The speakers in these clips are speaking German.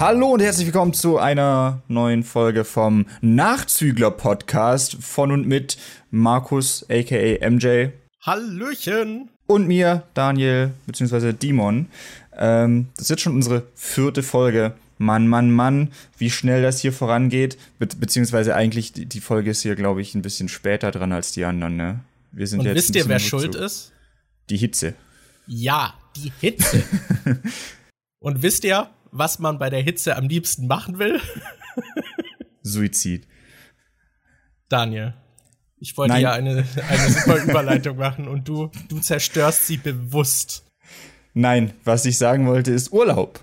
Hallo und herzlich willkommen zu einer neuen Folge vom Nachzügler Podcast von und mit Markus aka MJ. Hallöchen! Und mir, Daniel bzw. Dimon. Ähm, das ist jetzt schon unsere vierte Folge. Mann, Mann, Mann, wie schnell das hier vorangeht. Be beziehungsweise eigentlich, die, die Folge ist hier, glaube ich, ein bisschen später dran als die anderen, ne? Wir sind und jetzt wisst ihr, wer schuld ist? Die Hitze. Ja, die Hitze. und wisst ihr, was man bei der Hitze am liebsten machen will? Suizid. Daniel, ich wollte Nein. ja eine, eine super Überleitung machen und du, du zerstörst sie bewusst. Nein, was ich sagen wollte, ist Urlaub.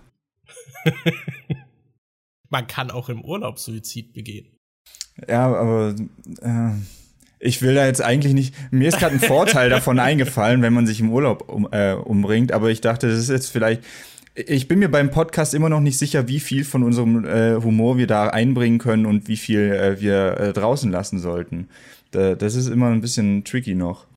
man kann auch im Urlaub Suizid begehen. Ja, aber äh, ich will da jetzt eigentlich nicht. Mir ist gerade ein Vorteil davon eingefallen, wenn man sich im Urlaub um, äh, umbringt, aber ich dachte, das ist jetzt vielleicht ich bin mir beim Podcast immer noch nicht sicher, wie viel von unserem äh, Humor wir da einbringen können und wie viel äh, wir äh, draußen lassen sollten. Da, das ist immer ein bisschen tricky noch.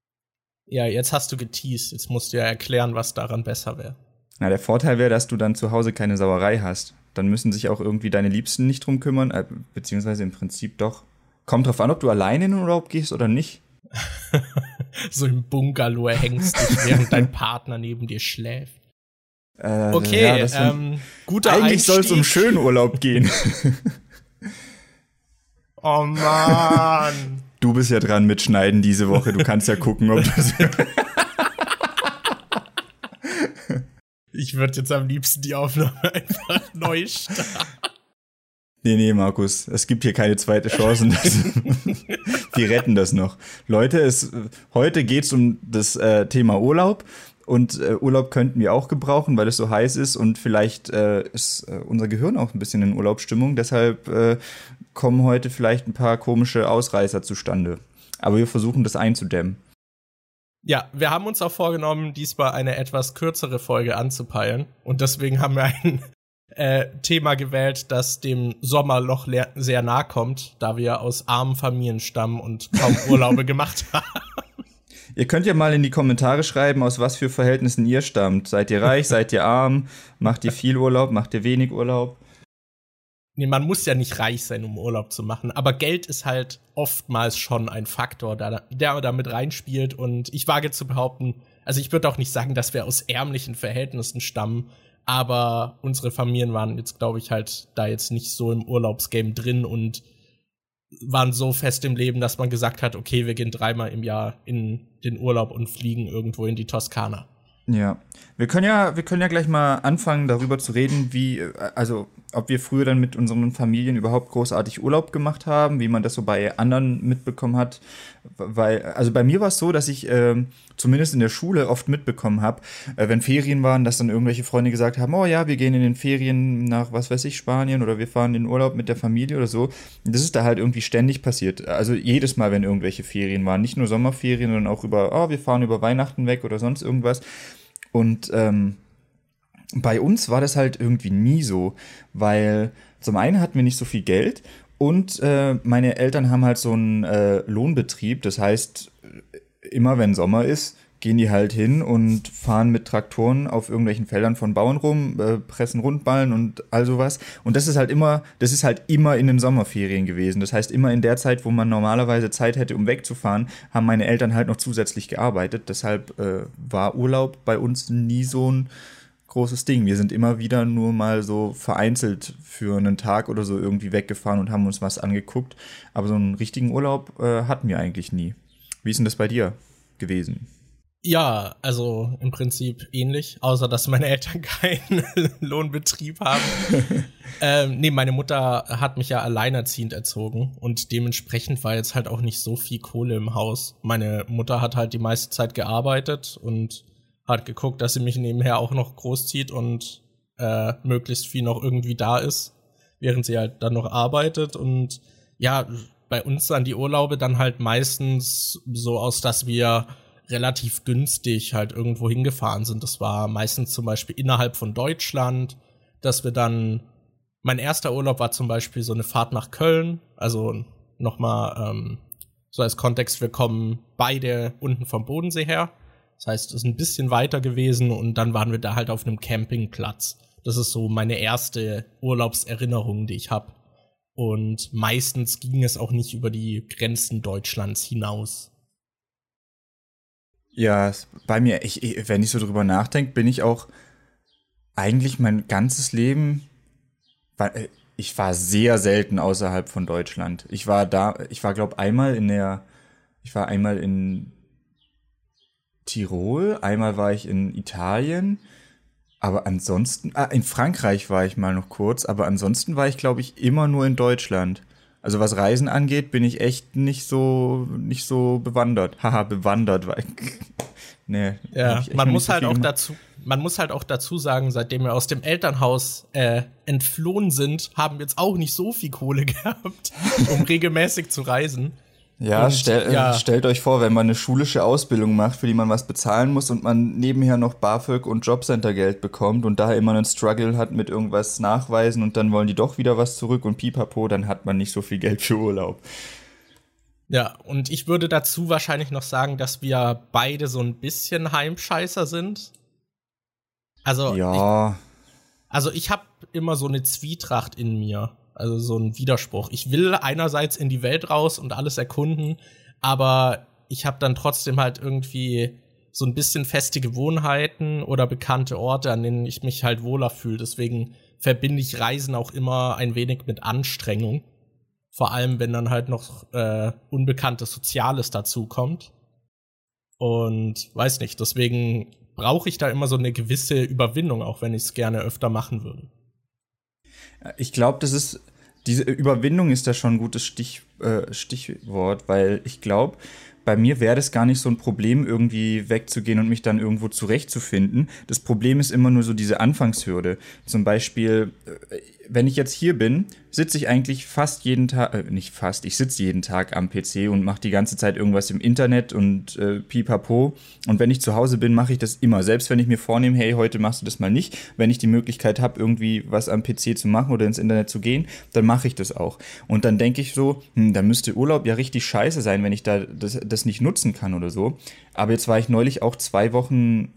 Ja, jetzt hast du geteased. Jetzt musst du ja erklären, was daran besser wäre. Na, der Vorteil wäre, dass du dann zu Hause keine Sauerei hast. Dann müssen sich auch irgendwie deine Liebsten nicht drum kümmern, äh, beziehungsweise im Prinzip doch. Kommt drauf an, ob du alleine in den Urlaub gehst oder nicht. so im Bungalow hängst dich, während dein Partner neben dir schläft. Äh, okay, ja, ähm, guter Eigentlich soll es um Schönurlaub gehen. oh Mann. Du bist ja dran mit Schneiden diese Woche. Du kannst ja gucken, ob das. ich würde jetzt am liebsten die Aufnahme einfach neu starten. Nee, nee, Markus, es gibt hier keine zweite Chance. Wir retten das noch. Leute, es, heute geht's um das äh, Thema Urlaub und äh, Urlaub könnten wir auch gebrauchen, weil es so heiß ist und vielleicht äh, ist äh, unser Gehirn auch ein bisschen in Urlaubsstimmung. Deshalb äh, kommen heute vielleicht ein paar komische Ausreißer zustande. Aber wir versuchen das einzudämmen. Ja, wir haben uns auch vorgenommen, diesmal eine etwas kürzere Folge anzupeilen. Und deswegen haben wir ein äh, Thema gewählt, das dem Sommerloch sehr nahe kommt, da wir aus armen Familien stammen und kaum Urlaube gemacht haben. Ihr könnt ja mal in die Kommentare schreiben, aus was für Verhältnissen ihr stammt. Seid ihr reich, seid ihr arm? Macht ihr viel Urlaub, macht ihr wenig Urlaub? Nee, man muss ja nicht reich sein, um Urlaub zu machen. Aber Geld ist halt oftmals schon ein Faktor, der, da mit reinspielt. Und ich wage zu behaupten, also ich würde auch nicht sagen, dass wir aus ärmlichen Verhältnissen stammen. Aber unsere Familien waren jetzt, glaube ich, halt da jetzt nicht so im Urlaubsgame drin und waren so fest im Leben, dass man gesagt hat, okay, wir gehen dreimal im Jahr in den Urlaub und fliegen irgendwo in die Toskana. Ja, wir können ja, wir können ja gleich mal anfangen, darüber zu reden, wie, also, ob wir früher dann mit unseren Familien überhaupt großartig Urlaub gemacht haben, wie man das so bei anderen mitbekommen hat. Weil, also bei mir war es so, dass ich äh, zumindest in der Schule oft mitbekommen habe, äh, wenn Ferien waren, dass dann irgendwelche Freunde gesagt haben, oh ja, wir gehen in den Ferien nach, was weiß ich, Spanien oder wir fahren in den Urlaub mit der Familie oder so. Das ist da halt irgendwie ständig passiert. Also jedes Mal, wenn irgendwelche Ferien waren, nicht nur Sommerferien, sondern auch über, oh, wir fahren über Weihnachten weg oder sonst irgendwas. Und ähm, bei uns war das halt irgendwie nie so, weil zum einen hatten wir nicht so viel Geld und äh, meine Eltern haben halt so einen äh, Lohnbetrieb. Das heißt, immer wenn Sommer ist, gehen die halt hin und fahren mit Traktoren auf irgendwelchen Feldern von Bauern rum, äh, pressen Rundballen und all sowas. Und das ist halt immer, das ist halt immer in den Sommerferien gewesen. Das heißt, immer in der Zeit, wo man normalerweise Zeit hätte, um wegzufahren, haben meine Eltern halt noch zusätzlich gearbeitet. Deshalb äh, war Urlaub bei uns nie so ein großes Ding. Wir sind immer wieder nur mal so vereinzelt für einen Tag oder so irgendwie weggefahren und haben uns was angeguckt. Aber so einen richtigen Urlaub äh, hatten wir eigentlich nie. Wie ist denn das bei dir gewesen? Ja, also im Prinzip ähnlich, außer dass meine Eltern keinen Lohnbetrieb haben. ähm, nee, meine Mutter hat mich ja alleinerziehend erzogen und dementsprechend war jetzt halt auch nicht so viel Kohle im Haus. Meine Mutter hat halt die meiste Zeit gearbeitet und hat geguckt, dass sie mich nebenher auch noch großzieht und äh, möglichst viel noch irgendwie da ist, während sie halt dann noch arbeitet und ja, bei uns dann die Urlaube dann halt meistens so aus, dass wir relativ günstig halt irgendwo hingefahren sind. Das war meistens zum Beispiel innerhalb von Deutschland, dass wir dann, mein erster Urlaub war zum Beispiel so eine Fahrt nach Köln, also nochmal ähm, so als Kontext, wir kommen beide unten vom Bodensee her. Das heißt, es ist ein bisschen weiter gewesen und dann waren wir da halt auf einem Campingplatz. Das ist so meine erste Urlaubserinnerung, die ich habe. Und meistens ging es auch nicht über die Grenzen Deutschlands hinaus. Ja, bei mir, ich, wenn ich so drüber nachdenke, bin ich auch eigentlich mein ganzes Leben, äh, ich war sehr selten außerhalb von Deutschland. Ich war da, ich war glaube einmal in der, ich war einmal in Tirol, einmal war ich in Italien, aber ansonsten, ah, in Frankreich war ich mal noch kurz, aber ansonsten war ich glaube ich immer nur in Deutschland. Also was Reisen angeht, bin ich echt nicht so nicht so bewandert. Haha, bewandert, weil nee, ja, man muss so halt auch gemacht. dazu man muss halt auch dazu sagen, seitdem wir aus dem Elternhaus äh, entflohen sind, haben wir jetzt auch nicht so viel Kohle gehabt, um regelmäßig zu reisen. Ja, und, stell, ja, stellt euch vor, wenn man eine schulische Ausbildung macht, für die man was bezahlen muss und man nebenher noch BAföG und Jobcenter-Geld bekommt und daher immer einen Struggle hat mit irgendwas nachweisen und dann wollen die doch wieder was zurück und pipapo, dann hat man nicht so viel Geld für Urlaub. Ja, und ich würde dazu wahrscheinlich noch sagen, dass wir beide so ein bisschen Heimscheißer sind. Also, ja. Ich, also ich habe immer so eine Zwietracht in mir. Also so ein Widerspruch. Ich will einerseits in die Welt raus und alles erkunden, aber ich habe dann trotzdem halt irgendwie so ein bisschen feste Gewohnheiten oder bekannte Orte, an denen ich mich halt wohler fühle. Deswegen verbinde ich Reisen auch immer ein wenig mit Anstrengung. Vor allem, wenn dann halt noch äh, unbekanntes Soziales dazu kommt. Und weiß nicht, deswegen brauche ich da immer so eine gewisse Überwindung, auch wenn ich es gerne öfter machen würde. Ich glaube, das ist diese Überwindung ist da schon ein gutes Stich, äh, Stichwort, weil ich glaube, bei mir wäre das gar nicht so ein Problem, irgendwie wegzugehen und mich dann irgendwo zurechtzufinden. Das Problem ist immer nur so diese Anfangshürde. Zum Beispiel, äh, wenn ich jetzt hier bin, sitze ich eigentlich fast jeden Tag, äh, nicht fast, ich sitze jeden Tag am PC und mache die ganze Zeit irgendwas im Internet und äh, pipapo. Und wenn ich zu Hause bin, mache ich das immer. Selbst wenn ich mir vornehme, hey, heute machst du das mal nicht. Wenn ich die Möglichkeit habe, irgendwie was am PC zu machen oder ins Internet zu gehen, dann mache ich das auch. Und dann denke ich so, hm, da müsste Urlaub ja richtig scheiße sein, wenn ich da das, das nicht nutzen kann oder so. Aber jetzt war ich neulich auch zwei Wochen äh,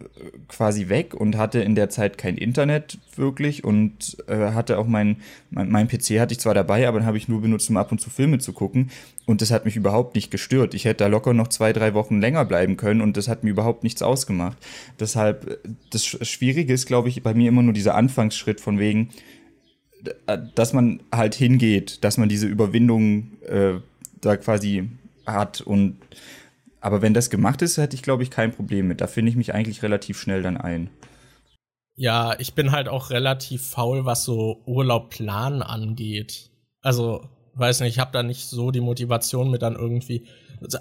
quasi weg und hatte in der Zeit kein Internet wirklich und äh, hatte auch mein, mein, mein PC hatte ich zwar dabei, aber dann habe ich nur benutzt, um ab und zu Filme zu gucken. Und das hat mich überhaupt nicht gestört. Ich hätte da locker noch zwei, drei Wochen länger bleiben können und das hat mir überhaupt nichts ausgemacht. Deshalb, äh, das Schwierige ist, glaube ich, bei mir immer nur dieser Anfangsschritt von wegen, äh, dass man halt hingeht, dass man diese Überwindung äh, da quasi hat und aber wenn das gemacht ist, hätte ich, glaube ich, kein Problem mit. Da finde ich mich eigentlich relativ schnell dann ein. Ja, ich bin halt auch relativ faul, was so Urlaub planen angeht. Also, weiß nicht, ich habe da nicht so die Motivation mit dann irgendwie.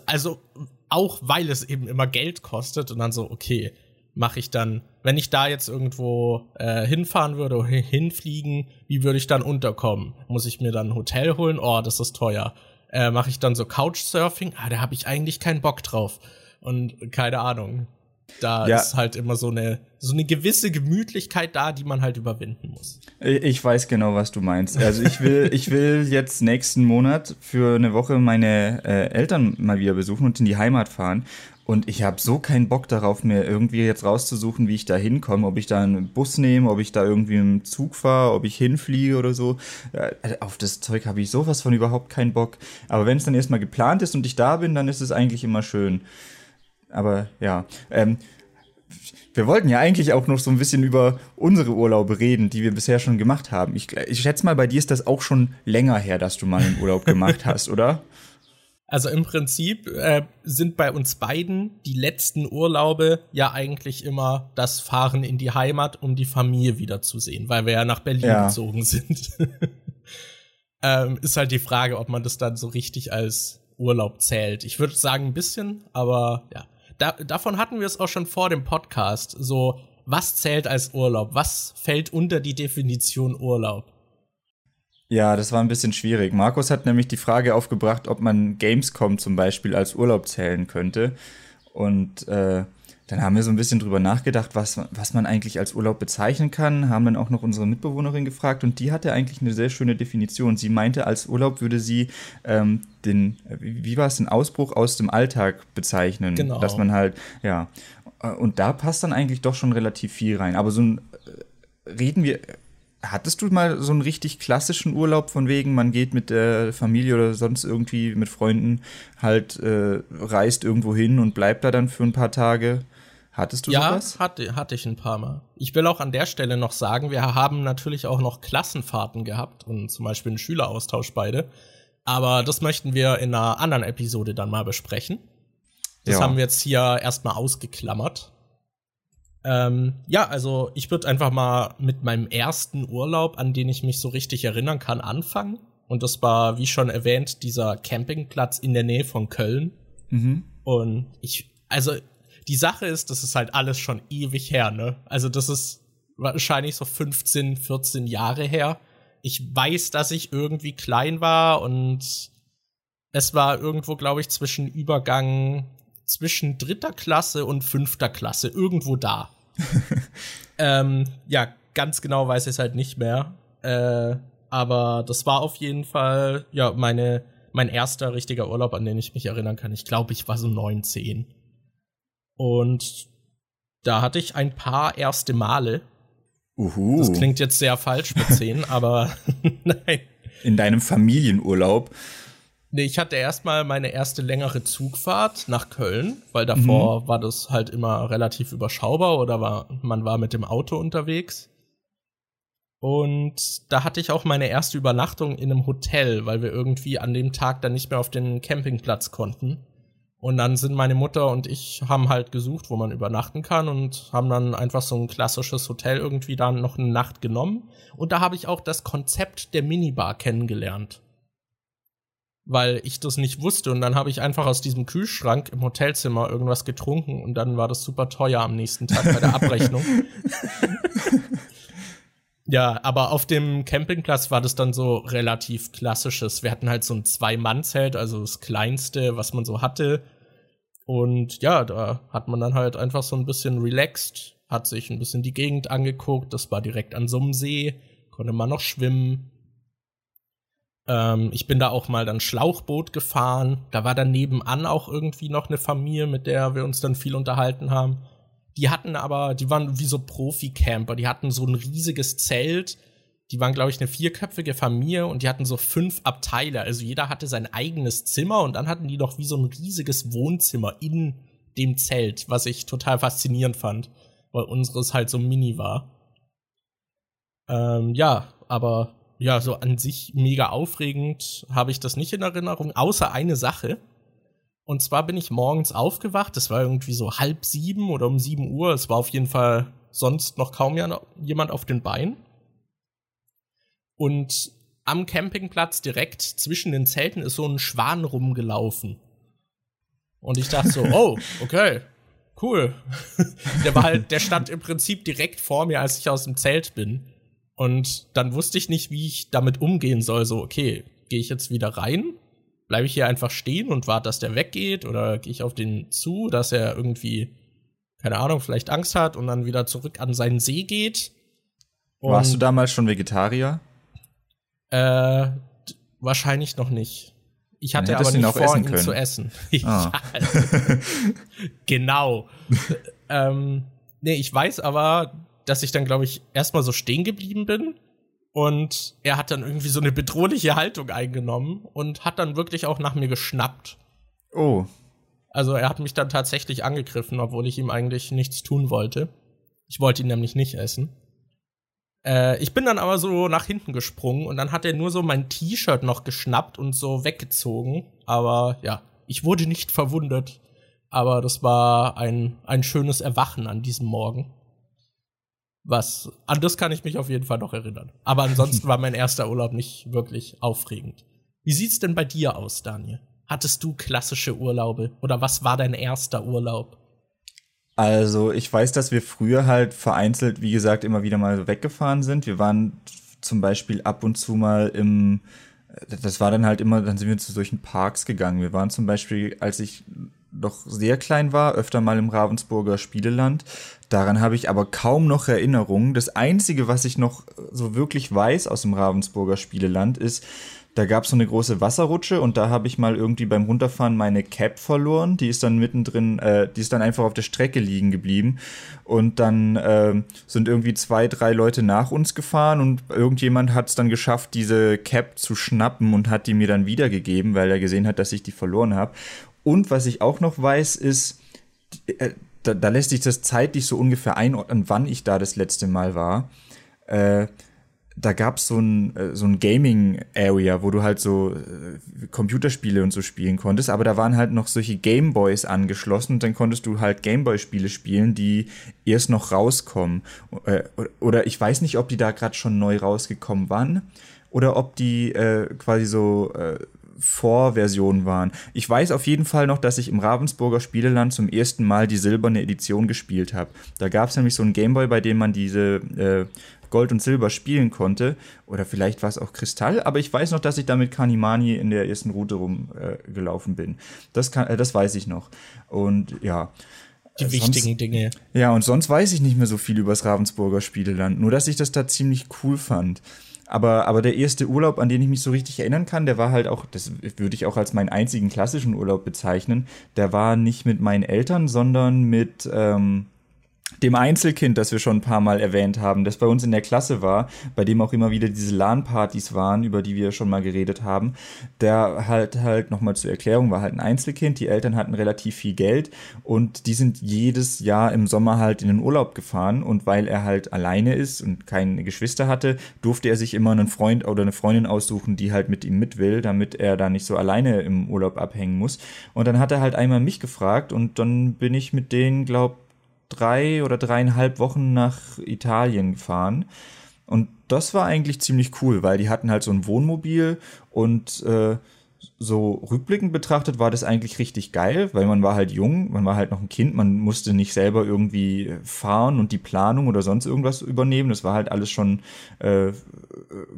Also, auch weil es eben immer Geld kostet und dann so, okay, mache ich dann, wenn ich da jetzt irgendwo äh, hinfahren würde oder hinfliegen, wie würde ich dann unterkommen? Muss ich mir dann ein Hotel holen? Oh, das ist teuer äh, mache ich dann so Couchsurfing. Ah, da habe ich eigentlich keinen Bock drauf. Und keine Ahnung. Da ja. ist halt immer so eine, so eine gewisse Gemütlichkeit da, die man halt überwinden muss. Ich weiß genau, was du meinst. Also ich will, ich will jetzt nächsten Monat für eine Woche meine äh, Eltern mal wieder besuchen und in die Heimat fahren. Und ich habe so keinen Bock darauf, mir irgendwie jetzt rauszusuchen, wie ich da hinkomme, ob ich da einen Bus nehme, ob ich da irgendwie im Zug fahre, ob ich hinfliege oder so. Äh, auf das Zeug habe ich sowas von überhaupt keinen Bock. Aber wenn es dann erstmal geplant ist und ich da bin, dann ist es eigentlich immer schön. Aber ja, ähm, wir wollten ja eigentlich auch noch so ein bisschen über unsere Urlaube reden, die wir bisher schon gemacht haben. Ich, ich schätze mal, bei dir ist das auch schon länger her, dass du mal einen Urlaub gemacht hast, oder? Also im Prinzip äh, sind bei uns beiden die letzten Urlaube ja eigentlich immer das Fahren in die Heimat, um die Familie wiederzusehen, weil wir ja nach Berlin ja. gezogen sind. ähm, ist halt die Frage, ob man das dann so richtig als Urlaub zählt. Ich würde sagen ein bisschen, aber ja. Da, davon hatten wir es auch schon vor dem Podcast. So, was zählt als Urlaub? Was fällt unter die Definition Urlaub? Ja, das war ein bisschen schwierig. Markus hat nämlich die Frage aufgebracht, ob man Gamescom zum Beispiel als Urlaub zählen könnte. Und äh, dann haben wir so ein bisschen drüber nachgedacht, was, was man eigentlich als Urlaub bezeichnen kann, haben dann auch noch unsere Mitbewohnerin gefragt und die hatte eigentlich eine sehr schöne Definition. Sie meinte, als Urlaub würde sie ähm, den, wie war es, den Ausbruch aus dem Alltag bezeichnen. Genau. Dass man halt, ja. Und da passt dann eigentlich doch schon relativ viel rein. Aber so ein reden wir. Hattest du mal so einen richtig klassischen Urlaub von wegen, man geht mit der Familie oder sonst irgendwie mit Freunden halt äh, reist irgendwo hin und bleibt da dann für ein paar Tage? Hattest du ja, sowas? Ja, hatte, hatte ich ein paar Mal. Ich will auch an der Stelle noch sagen, wir haben natürlich auch noch Klassenfahrten gehabt und zum Beispiel einen Schüleraustausch beide. Aber das möchten wir in einer anderen Episode dann mal besprechen. Das ja. haben wir jetzt hier erstmal ausgeklammert. Ähm, ja, also ich würde einfach mal mit meinem ersten Urlaub, an den ich mich so richtig erinnern kann, anfangen. Und das war, wie schon erwähnt, dieser Campingplatz in der Nähe von Köln. Mhm. Und ich, also die Sache ist, das ist halt alles schon ewig her, ne? Also das ist wahrscheinlich so 15, 14 Jahre her. Ich weiß, dass ich irgendwie klein war und es war irgendwo, glaube ich, zwischen Übergang zwischen dritter Klasse und fünfter Klasse, irgendwo da. ähm, ja, ganz genau weiß ich es halt nicht mehr. Äh, aber das war auf jeden Fall, ja, meine, mein erster richtiger Urlaub, an den ich mich erinnern kann. Ich glaube, ich war so 19. Und da hatte ich ein paar erste Male. Uhu. Das klingt jetzt sehr falsch mit 10, aber nein. In deinem Familienurlaub Nee, ich hatte erstmal meine erste längere Zugfahrt nach Köln, weil davor mhm. war das halt immer relativ überschaubar oder war, man war mit dem Auto unterwegs. Und da hatte ich auch meine erste Übernachtung in einem Hotel, weil wir irgendwie an dem Tag dann nicht mehr auf den Campingplatz konnten. Und dann sind meine Mutter und ich haben halt gesucht, wo man übernachten kann und haben dann einfach so ein klassisches Hotel irgendwie dann noch eine Nacht genommen. Und da habe ich auch das Konzept der Minibar kennengelernt weil ich das nicht wusste. Und dann habe ich einfach aus diesem Kühlschrank im Hotelzimmer irgendwas getrunken und dann war das super teuer am nächsten Tag bei der Abrechnung. Ja, aber auf dem Campingplatz war das dann so relativ klassisches. Wir hatten halt so ein Zwei-Mann-Zelt, also das kleinste, was man so hatte. Und ja, da hat man dann halt einfach so ein bisschen relaxed, hat sich ein bisschen die Gegend angeguckt. Das war direkt an so einem See, konnte man noch schwimmen. Ähm, ich bin da auch mal dann Schlauchboot gefahren. Da war dann nebenan auch irgendwie noch eine Familie, mit der wir uns dann viel unterhalten haben. Die hatten aber, die waren wie so Profi-Camper. Die hatten so ein riesiges Zelt. Die waren, glaube ich, eine vierköpfige Familie und die hatten so fünf Abteile. Also jeder hatte sein eigenes Zimmer und dann hatten die noch wie so ein riesiges Wohnzimmer in dem Zelt, was ich total faszinierend fand, weil unseres halt so mini war. Ähm, ja, aber ja, so an sich mega aufregend habe ich das nicht in Erinnerung, außer eine Sache. Und zwar bin ich morgens aufgewacht, das war irgendwie so halb sieben oder um sieben Uhr, es war auf jeden Fall sonst noch kaum jemand auf den Beinen. Und am Campingplatz direkt zwischen den Zelten ist so ein Schwan rumgelaufen. Und ich dachte so, oh, okay, cool. der war halt, der stand im Prinzip direkt vor mir, als ich aus dem Zelt bin. Und dann wusste ich nicht, wie ich damit umgehen soll. So, okay, gehe ich jetzt wieder rein? Bleibe ich hier einfach stehen und warte, dass der weggeht? Oder gehe ich auf den zu, dass er irgendwie, keine Ahnung, vielleicht Angst hat und dann wieder zurück an seinen See geht? Und Warst du damals schon Vegetarier? Äh, wahrscheinlich noch nicht. Ich hatte aber nicht vor, ihn zu essen. Ah. genau. ähm, nee, ich weiß aber, dass ich dann, glaube ich, erstmal so stehen geblieben bin. Und er hat dann irgendwie so eine bedrohliche Haltung eingenommen und hat dann wirklich auch nach mir geschnappt. Oh. Also er hat mich dann tatsächlich angegriffen, obwohl ich ihm eigentlich nichts tun wollte. Ich wollte ihn nämlich nicht essen. Äh, ich bin dann aber so nach hinten gesprungen und dann hat er nur so mein T-Shirt noch geschnappt und so weggezogen. Aber ja, ich wurde nicht verwundet. Aber das war ein, ein schönes Erwachen an diesem Morgen. Was, an das kann ich mich auf jeden Fall noch erinnern. Aber ansonsten war mein erster Urlaub nicht wirklich aufregend. Wie sieht's denn bei dir aus, Daniel? Hattest du klassische Urlaube oder was war dein erster Urlaub? Also, ich weiß, dass wir früher halt vereinzelt, wie gesagt, immer wieder mal weggefahren sind. Wir waren zum Beispiel ab und zu mal im, das war dann halt immer, dann sind wir zu solchen Parks gegangen. Wir waren zum Beispiel, als ich noch sehr klein war, öfter mal im Ravensburger Spieleland. Daran habe ich aber kaum noch Erinnerungen. Das Einzige, was ich noch so wirklich weiß aus dem Ravensburger Spieleland, ist, da gab es so eine große Wasserrutsche und da habe ich mal irgendwie beim Runterfahren meine Cap verloren. Die ist dann mittendrin, äh, die ist dann einfach auf der Strecke liegen geblieben. Und dann äh, sind irgendwie zwei, drei Leute nach uns gefahren und irgendjemand hat es dann geschafft, diese Cap zu schnappen und hat die mir dann wiedergegeben, weil er gesehen hat, dass ich die verloren habe. Und was ich auch noch weiß, ist, äh, da, da, lässt sich das zeitlich so ungefähr einordnen, wann ich da das letzte Mal war. Äh, da gab es so ein, äh, so ein Gaming-Area, wo du halt so äh, Computerspiele und so spielen konntest, aber da waren halt noch solche Gameboys angeschlossen und dann konntest du halt Gameboy-Spiele spielen, die erst noch rauskommen. Äh, oder ich weiß nicht, ob die da gerade schon neu rausgekommen waren oder ob die äh, quasi so Vorversionen waren. Ich weiß auf jeden Fall noch, dass ich im Ravensburger Spieleland zum ersten Mal die silberne Edition gespielt habe. Da gab es nämlich so ein Gameboy, bei dem man diese äh, Gold und Silber spielen konnte. Oder vielleicht war es auch Kristall, aber ich weiß noch, dass ich da mit Kanimani in der ersten Route rumgelaufen äh, bin. Das, kann, äh, das weiß ich noch. Und ja. Die sonst, wichtigen Dinge. Ja, und sonst weiß ich nicht mehr so viel über das Ravensburger Spieleland. Nur, dass ich das da ziemlich cool fand. Aber, aber der erste Urlaub, an den ich mich so richtig erinnern kann, der war halt auch, das würde ich auch als meinen einzigen klassischen Urlaub bezeichnen. Der war nicht mit meinen Eltern, sondern mit, ähm, dem Einzelkind, das wir schon ein paar Mal erwähnt haben, das bei uns in der Klasse war, bei dem auch immer wieder diese LAN-Partys waren, über die wir schon mal geredet haben, der halt halt nochmal zur Erklärung war halt ein Einzelkind, die Eltern hatten relativ viel Geld und die sind jedes Jahr im Sommer halt in den Urlaub gefahren und weil er halt alleine ist und keine Geschwister hatte, durfte er sich immer einen Freund oder eine Freundin aussuchen, die halt mit ihm mit will, damit er da nicht so alleine im Urlaub abhängen muss. Und dann hat er halt einmal mich gefragt und dann bin ich mit denen, glaub drei oder dreieinhalb Wochen nach Italien gefahren. Und das war eigentlich ziemlich cool, weil die hatten halt so ein Wohnmobil und äh, so rückblickend betrachtet war das eigentlich richtig geil, weil man war halt jung, man war halt noch ein Kind, man musste nicht selber irgendwie fahren und die Planung oder sonst irgendwas übernehmen. Das war halt alles schon äh,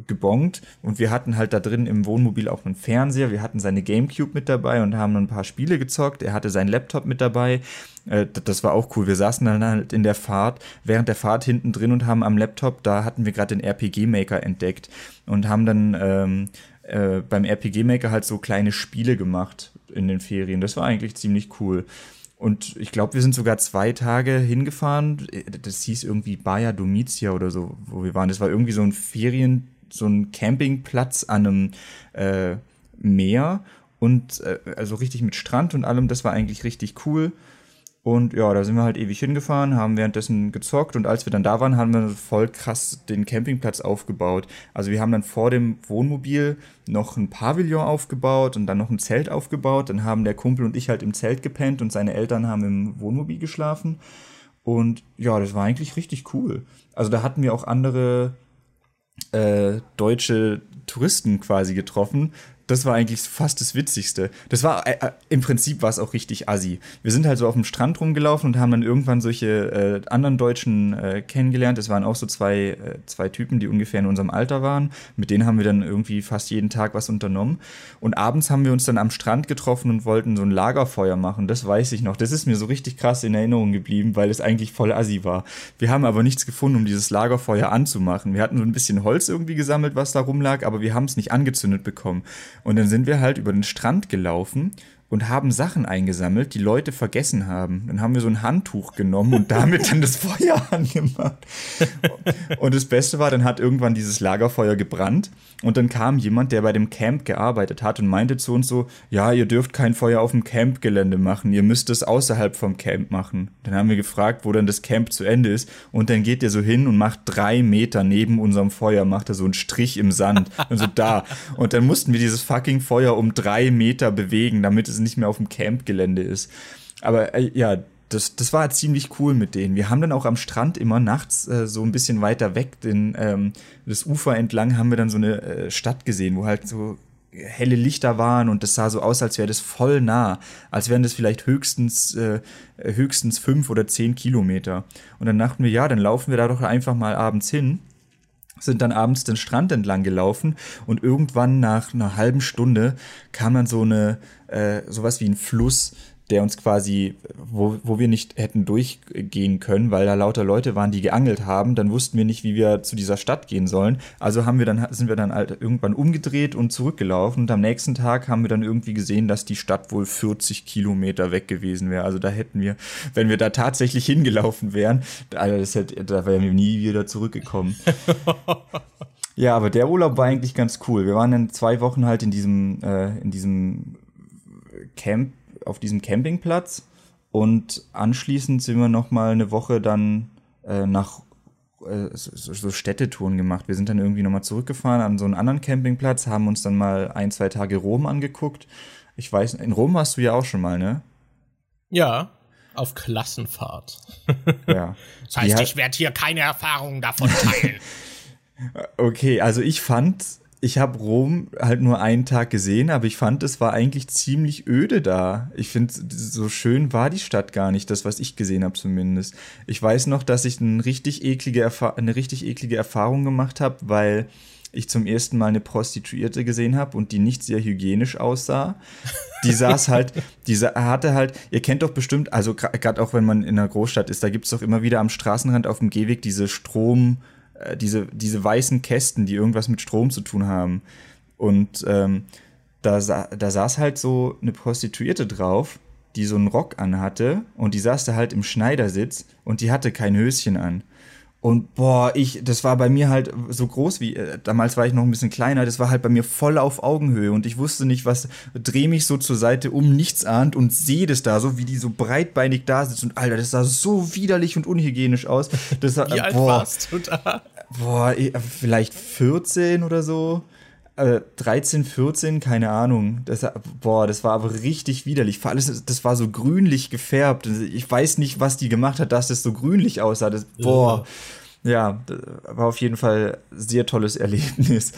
gebongt und wir hatten halt da drin im Wohnmobil auch einen Fernseher, wir hatten seine Gamecube mit dabei und haben ein paar Spiele gezockt. Er hatte seinen Laptop mit dabei. Äh, das war auch cool. Wir saßen dann halt in der Fahrt, während der Fahrt hinten drin und haben am Laptop, da hatten wir gerade den RPG Maker entdeckt und haben dann ähm, äh, beim RPG Maker halt so kleine Spiele gemacht in den Ferien. Das war eigentlich ziemlich cool. Und ich glaube, wir sind sogar zwei Tage hingefahren. Das hieß irgendwie Baja Domitia oder so, wo wir waren. Das war irgendwie so ein Ferien, so ein Campingplatz an einem äh, Meer und äh, also richtig mit Strand und allem. Das war eigentlich richtig cool. Und ja, da sind wir halt ewig hingefahren, haben währenddessen gezockt und als wir dann da waren, haben wir voll krass den Campingplatz aufgebaut. Also wir haben dann vor dem Wohnmobil noch ein Pavillon aufgebaut und dann noch ein Zelt aufgebaut. Dann haben der Kumpel und ich halt im Zelt gepennt und seine Eltern haben im Wohnmobil geschlafen. Und ja, das war eigentlich richtig cool. Also da hatten wir auch andere äh, deutsche Touristen quasi getroffen, das war eigentlich fast das Witzigste. Das war, äh, äh, im Prinzip war es auch richtig assi. Wir sind halt so auf dem Strand rumgelaufen und haben dann irgendwann solche äh, anderen Deutschen äh, kennengelernt. Es waren auch so zwei, äh, zwei Typen, die ungefähr in unserem Alter waren. Mit denen haben wir dann irgendwie fast jeden Tag was unternommen. Und abends haben wir uns dann am Strand getroffen und wollten so ein Lagerfeuer machen. Das weiß ich noch. Das ist mir so richtig krass in Erinnerung geblieben, weil es eigentlich voll assi war. Wir haben aber nichts gefunden, um dieses Lagerfeuer anzumachen. Wir hatten so ein bisschen Holz irgendwie gesammelt, was da rumlag, aber wir haben es nicht angezündet bekommen. Und dann sind wir halt über den Strand gelaufen und haben Sachen eingesammelt, die Leute vergessen haben. Dann haben wir so ein Handtuch genommen und damit dann das Feuer angemacht. Und das Beste war, dann hat irgendwann dieses Lagerfeuer gebrannt und dann kam jemand, der bei dem Camp gearbeitet hat und meinte zu uns so, ja, ihr dürft kein Feuer auf dem Campgelände machen, ihr müsst es außerhalb vom Camp machen. Dann haben wir gefragt, wo dann das Camp zu Ende ist und dann geht er so hin und macht drei Meter neben unserem Feuer, macht er so einen Strich im Sand und so da. Und dann mussten wir dieses fucking Feuer um drei Meter bewegen, damit es nicht mehr auf dem Campgelände ist. Aber äh, ja, das, das war ziemlich cool mit denen. Wir haben dann auch am Strand immer nachts äh, so ein bisschen weiter weg, den, ähm, das Ufer entlang, haben wir dann so eine äh, Stadt gesehen, wo halt so helle Lichter waren und das sah so aus, als wäre das voll nah, als wären das vielleicht höchstens äh, höchstens fünf oder zehn Kilometer. Und dann dachten wir, ja, dann laufen wir da doch einfach mal abends hin sind dann abends den Strand entlang gelaufen und irgendwann nach einer halben Stunde kam dann so eine äh, sowas wie ein Fluss, der uns quasi, wo, wo wir nicht hätten durchgehen können, weil da lauter Leute waren, die geangelt haben. Dann wussten wir nicht, wie wir zu dieser Stadt gehen sollen. Also haben wir dann, sind wir dann halt irgendwann umgedreht und zurückgelaufen. Und am nächsten Tag haben wir dann irgendwie gesehen, dass die Stadt wohl 40 Kilometer weg gewesen wäre. Also da hätten wir, wenn wir da tatsächlich hingelaufen wären, also das hätte, da wären wir nie wieder zurückgekommen. ja, aber der Urlaub war eigentlich ganz cool. Wir waren dann zwei Wochen halt in diesem, äh, in diesem Camp auf diesem Campingplatz und anschließend sind wir noch mal eine Woche dann äh, nach äh, so, so Städtetouren gemacht. Wir sind dann irgendwie noch mal zurückgefahren an so einen anderen Campingplatz, haben uns dann mal ein, zwei Tage Rom angeguckt. Ich weiß, in Rom warst du ja auch schon mal, ne? Ja, auf Klassenfahrt. ja. Das heißt, ich werde hier keine Erfahrungen davon teilen. okay, also ich fand ich habe Rom halt nur einen Tag gesehen, aber ich fand, es war eigentlich ziemlich öde da. Ich finde, so schön war die Stadt gar nicht, das, was ich gesehen habe zumindest. Ich weiß noch, dass ich eine richtig eklige, Erfa eine richtig eklige Erfahrung gemacht habe, weil ich zum ersten Mal eine Prostituierte gesehen habe und die nicht sehr hygienisch aussah. Die saß halt, diese hatte halt, ihr kennt doch bestimmt, also gerade auch wenn man in einer Großstadt ist, da gibt es doch immer wieder am Straßenrand auf dem Gehweg diese Strom- äh, diese, diese weißen Kästen, die irgendwas mit Strom zu tun haben. Und ähm, da, da saß halt so eine Prostituierte drauf, die so einen Rock anhatte und die saß da halt im Schneidersitz und die hatte kein Höschen an. Und boah, ich, das war bei mir halt so groß wie, äh, damals war ich noch ein bisschen kleiner, das war halt bei mir voll auf Augenhöhe und ich wusste nicht, was, dreh mich so zur Seite um, nichts ahnt und sehe das da so, wie die so breitbeinig da sitzt und Alter, das sah so widerlich und unhygienisch aus. Das, wie alt boah, warst du da? Boah, vielleicht 14 oder so. Äh, 13, 14, keine Ahnung. Das, boah, das war aber richtig widerlich. Vor allem, das war so grünlich gefärbt. Ich weiß nicht, was die gemacht hat, dass das so grünlich aussah. Das, boah, ja, das war auf jeden Fall ein sehr tolles Erlebnis.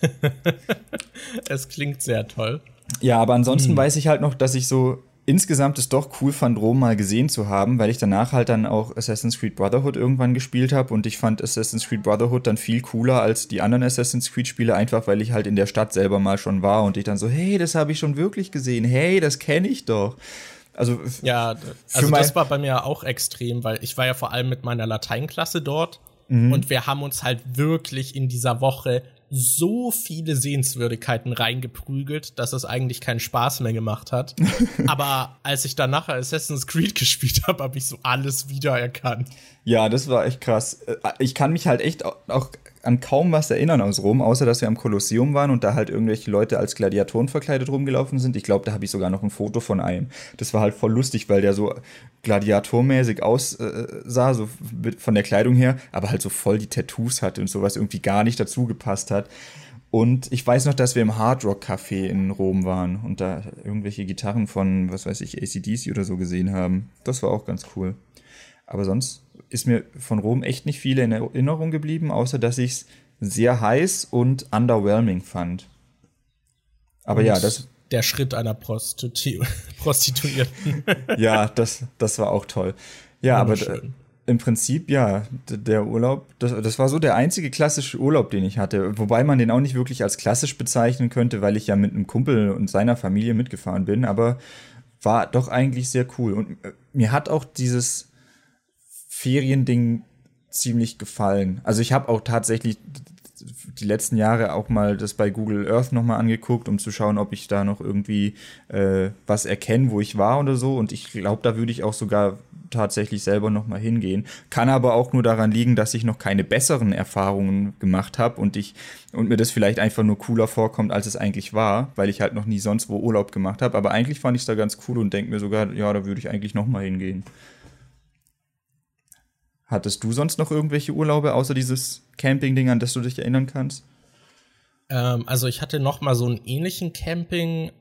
es klingt sehr toll. Ja, aber ansonsten hm. weiß ich halt noch, dass ich so insgesamt es doch cool fand, Rom mal gesehen zu haben, weil ich danach halt dann auch Assassin's Creed Brotherhood irgendwann gespielt habe und ich fand Assassin's Creed Brotherhood dann viel cooler als die anderen Assassin's Creed Spiele, einfach weil ich halt in der Stadt selber mal schon war und ich dann so, hey, das habe ich schon wirklich gesehen, hey, das kenne ich doch. Also ja, also das war bei mir auch extrem, weil ich war ja vor allem mit meiner Lateinklasse dort mhm. und wir haben uns halt wirklich in dieser Woche so viele Sehenswürdigkeiten reingeprügelt, dass es eigentlich keinen Spaß mehr gemacht hat. Aber als ich dann nachher Assassin's Creed gespielt habe, habe ich so alles wiedererkannt. Ja, das war echt krass. Äh, ich kann mich halt echt auch an kaum was erinnern aus Rom, außer dass wir am Kolosseum waren und da halt irgendwelche Leute als Gladiatoren verkleidet rumgelaufen sind. Ich glaube, da habe ich sogar noch ein Foto von einem. Das war halt voll lustig, weil der so gladiatormäßig aussah, äh, so von der Kleidung her, aber halt so voll die Tattoos hatte und sowas irgendwie gar nicht dazu gepasst hat. Und ich weiß noch, dass wir im Hard Rock Café in Rom waren und da irgendwelche Gitarren von, was weiß ich, ACDC oder so gesehen haben. Das war auch ganz cool. Aber sonst ist mir von Rom echt nicht viel in Erinnerung geblieben, außer dass ich es sehr heiß und underwhelming fand. Aber und ja, das. Der Schritt einer Prostitu Prostituierten. ja, das, das war auch toll. Ja, aber im Prinzip, ja, der Urlaub, das, das war so der einzige klassische Urlaub, den ich hatte. Wobei man den auch nicht wirklich als klassisch bezeichnen könnte, weil ich ja mit einem Kumpel und seiner Familie mitgefahren bin. Aber war doch eigentlich sehr cool. Und äh, mir hat auch dieses Feriending ziemlich gefallen. Also ich habe auch tatsächlich die letzten Jahre auch mal das bei Google Earth nochmal angeguckt, um zu schauen, ob ich da noch irgendwie äh, was erkenne, wo ich war oder so. Und ich glaube, da würde ich auch sogar tatsächlich selber nochmal hingehen. Kann aber auch nur daran liegen, dass ich noch keine besseren Erfahrungen gemacht habe und ich und mir das vielleicht einfach nur cooler vorkommt, als es eigentlich war, weil ich halt noch nie sonst wo Urlaub gemacht habe. Aber eigentlich fand ich es da ganz cool und denke mir sogar, ja, da würde ich eigentlich nochmal hingehen. Hattest du sonst noch irgendwelche Urlaube außer dieses Camping-Ding, an das du dich erinnern kannst? Ähm, also ich hatte noch mal so einen ähnlichen Camping-Trip,